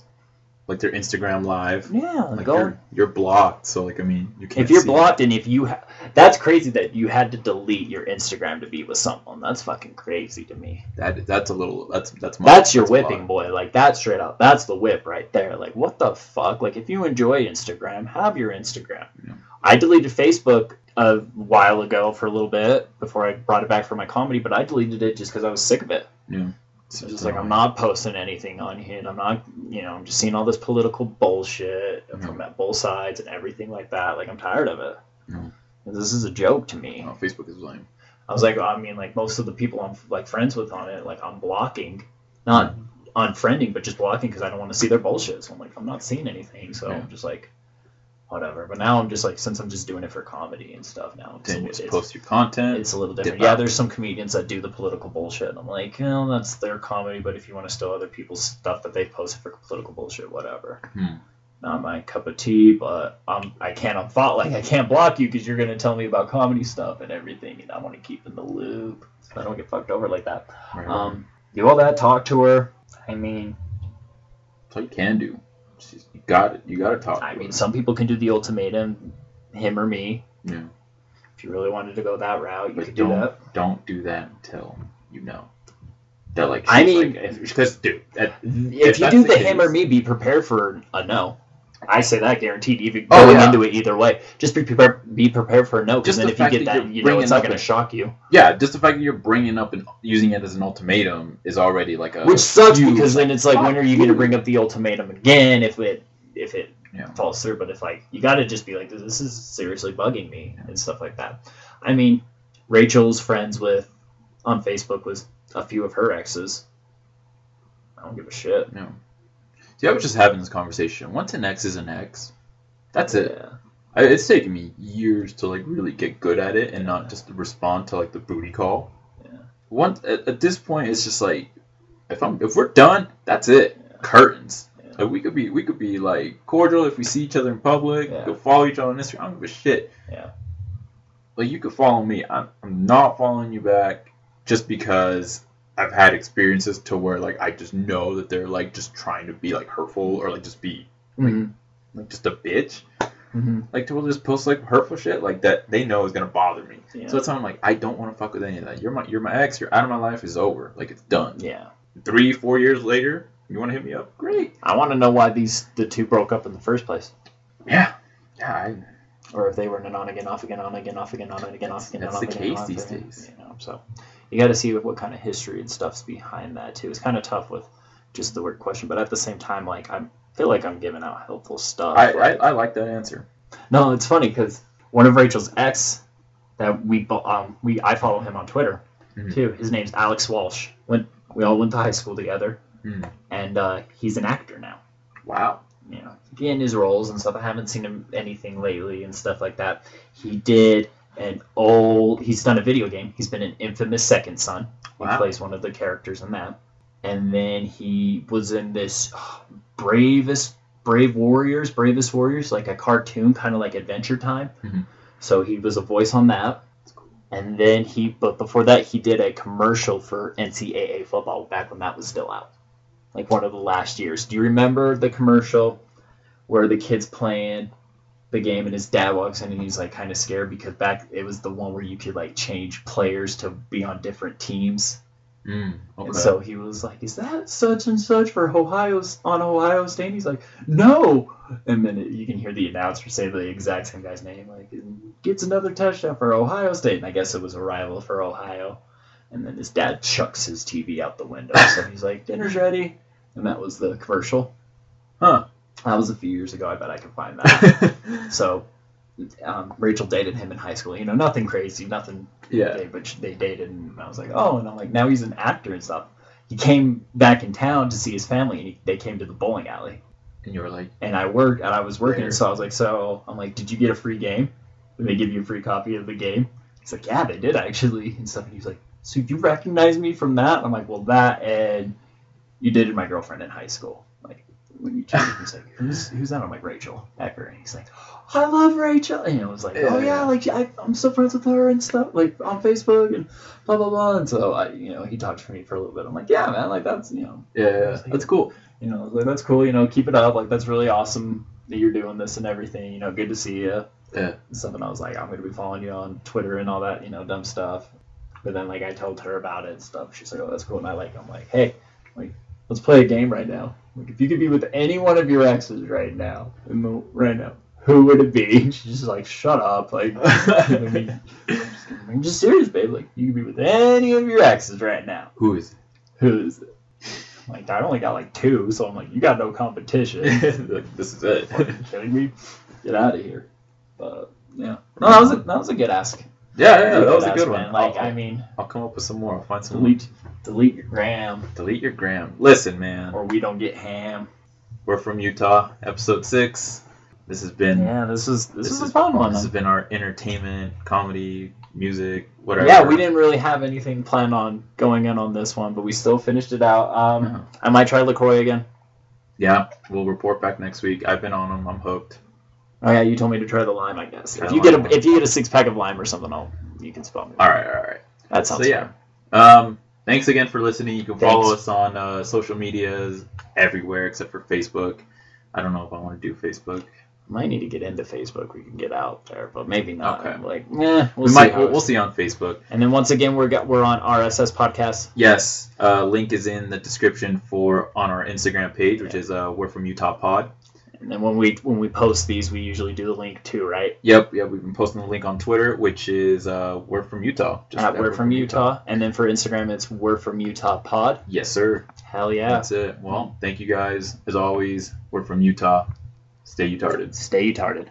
Like their Instagram live. Yeah, Like go. you're, you're blocked, so like I mean you can't. If you're blocked and if you, ha- that's crazy that you had to delete your Instagram to be with someone. That's fucking crazy to me. That that's a little. That's that's. much. That's your a whipping boy. Like that's straight up. That's the whip right there. Like what the fuck? Like if you enjoy Instagram, have your Instagram. Yeah. I deleted Facebook a while ago for a little bit before I brought it back for my comedy, but I deleted it just because I was sick of it. It's It's just like I'm not posting anything on here. and I'm not, you know, I'm just seeing all this political bullshit from both sides and everything like that. Like I'm tired of it. Yeah. This is a joke to me. Oh, Facebook is lame. I was like, I mean, like most of the people I'm like friends with on it, like I'm blocking, not unfriending, but just blocking because I don't want to see their bullshit. So I'm like, I'm not seeing anything, so Yeah. I'm just like, whatever. But now I'm just like, since I'm just doing it for comedy and stuff now, it's, Then just it's, post your content. it's a little different. Yeah, out. there's some comedians that do the political bullshit. And I'm like, you know, that's their comedy, but if you want to steal other people's stuff that they post for political bullshit, whatever. Hmm. Not my cup of tea, but um, I can't unfollow. Like, I can't block you because you're gonna tell me about comedy stuff and everything, and I want to keep in the loop so I don't get fucked over like that. Right. Um, do all that, talk to her. I mean, That's all you can do. You got it. You got to talk. I mean, some people can do the ultimatum, him or me. Yeah. If you really wanted to go that route, you But could do that. don't do that until you know. That like I mean- like, because dude, at, If, you do the the him or me, be prepared for a no. I say that guaranteed. Even Oh, going yeah. into it either way, just be prepared. Be prepared for a no. Because then the if you get that that, you're know, it's not going to shock you. yeah, just the fact that you're bringing up and using it as an ultimatum is already like a Which sucks huge, because then it's like, when are you going to bring up the ultimatum again if it if it Yeah. falls through? But if like you got to just be like, this is seriously bugging me and stuff like that. I mean, Rachel's friends with on Facebook was a few of her exes. I don't give a shit. No. See, I was just having this conversation. Once an ex is an ex, that's it. Yeah. I, it's taken me years to like really get good at it and not just respond to like the booty call. Yeah. Once at, at this point, it's just like if I'm if we're done, that's it. Curtains. Yeah. Like we could be we could be like cordial if we see each other in public. Yeah. We could follow each other on Instagram. I don't give a shit. Yeah. Like you could follow me. I'm I'm not following you back just because I've had experiences to where like I just know that they're like just trying to be like hurtful or like just be Mhm. like just a bitch. Mhm. Like to just post like hurtful shit like that they know is gonna bother me. Yeah. So that's why I'm like I don't want to fuck with any of that. You're my you're my ex. You're out of my life. It's over. Like it's done. Yeah. Three four years later, you want to hit me up? Great. I want to know why these the two broke up in the first place, Yeah. Yeah. I, or if they were an on again, off again, on again, off again, on again, off again, That's on the again, case off these days. You know, so you got to see what, kind of history and stuff's behind that too. It's kind of tough with just the word question, but at the same time, like I feel like I'm giving out helpful stuff. I, I like- I like that answer. no, it's funny because one of Rachel's ex that we um we I follow him on Twitter Mhm. too. His name's Alex Walsh. Went we all went to high school together, Hmm. and uh, he's an actor now. Wow. you know, in his roles and stuff. I haven't seen him anything lately and stuff like that. He did an old. He's done a video game. He's been an infamous Second Son. He Wow. plays one of the characters in that. And then he was in this bravest brave warriors, bravest warriors, like a cartoon, kind of like Adventure Time. Mhm. So he was a voice on that. And then he, but before that, he did a commercial for NCAA football back when that was still out, like one of the last years. Do you remember the commercial where the kid's playing the game and his dad walks in and he's like kind of scared because back it was the one where you could like change players to be on different teams. Mm. Okay. And so he was like, "Is that such and such for Ohio's on Ohio State?" And he's like, "No." And then it, you can hear the announcer say the exact same guy's name, like, "Gets another touchdown for Ohio State." And I guess it was a rival for Ohio. And then his dad chucks his TV out the window, so he's like, "Dinner's ready." And that was the commercial. Huh. That was a few years ago. I bet I can find that. *laughs* so, um, Rachel dated him in high school. You know, nothing crazy, nothing yeah. they, but they dated, and I was like, oh, and I'm like, now he's an actor and stuff. He came back in town to see his family, and he, they came to the bowling alley, And you were like, and I worked, and I was working, There. so I was like, so I'm like, did you get a free game? Did they give you a free copy of the game? He's like, yeah, they did actually, and stuff. And he's like, so you recognize me from that? I'm like, well, that and you dated my girlfriend in high school. When you came, he's like, "Who's who's that?" I'm like, "Rachel Ecker," and he's like, "I love Rachel," and I was like, "Oh Yeah. yeah, like I, I'm still friends with her and stuff, like on Facebook and blah blah blah. And so I, you know, he talked to me for a little bit. I'm like, yeah, man, like that's you know, yeah, yeah, that's cool. you know, like that's cool. You know, keep it up. Like that's really awesome that you're doing this and everything. You know, good to see you. Yeah. And stuff. And I was like, I'm gonna be following you on Twitter and all that, you know, dumb stuff. But then like I told her about it and stuff. She's like, oh, that's cool. And I like, I'm like, hey, like let's play a game right now. Like if you could be with any one of your exes right now, in the, right now, who would it be? *laughs* She's just like, shut up, like. *laughs* I mean, I'm just serious, babe. Like, you can be with any of your exes right now. Who is it? Who is it? Like, I only got like two, so I'm like, you got no competition. *laughs* it? this is it. Fucking kidding me? Get out of here. But Yeah. No, that was a, that was a good ask. Yeah, yeah, that was a good one. Like, I'll, I mean, I'll come up with some more. I'll find some. delete delete your gram, Delete your gram. Listen, man. or we don't get ham. We're from Utah, episode six. This has been Yeah, this was this, was is- a fun one. This has been our entertainment, comedy, music, whatever. Yeah, we didn't really have anything planned on going in on this one, but we still finished it out. Um, No. I might try Lacroix again. Yeah, we'll report back next week. I've been on them. I'm hooked. Oh yeah, you told me to try the lime. I guess if you get a if you get a six pack of lime or something, I'll you can spell me. All right, all right. That sounds So yeah, um, thanks again for listening. You can follow us on uh, social medias everywhere except for Facebook. I don't know if I want to do Facebook. Might need to get into Facebook. We can get out there, but maybe not. Okay. Like, yeah, we'll we see. might. We'll, we'll see on Facebook. And then once again, we're got we're on RSS podcast. Yes, uh, link is in the description for on our Instagram page, which is uh, we're from Utah Pod. And then when we when we post these, we usually do the link too, right? Yep, yep. We've been posting the link on Twitter, which is uh, we're from Utah. At that, we're from Utah. And then for Instagram, it's we're from Utah Pod. Yes, sir. Hell yeah! That's it. Well, thank you guys. As always, we're from Utah. Stay utarded. Stay retarded.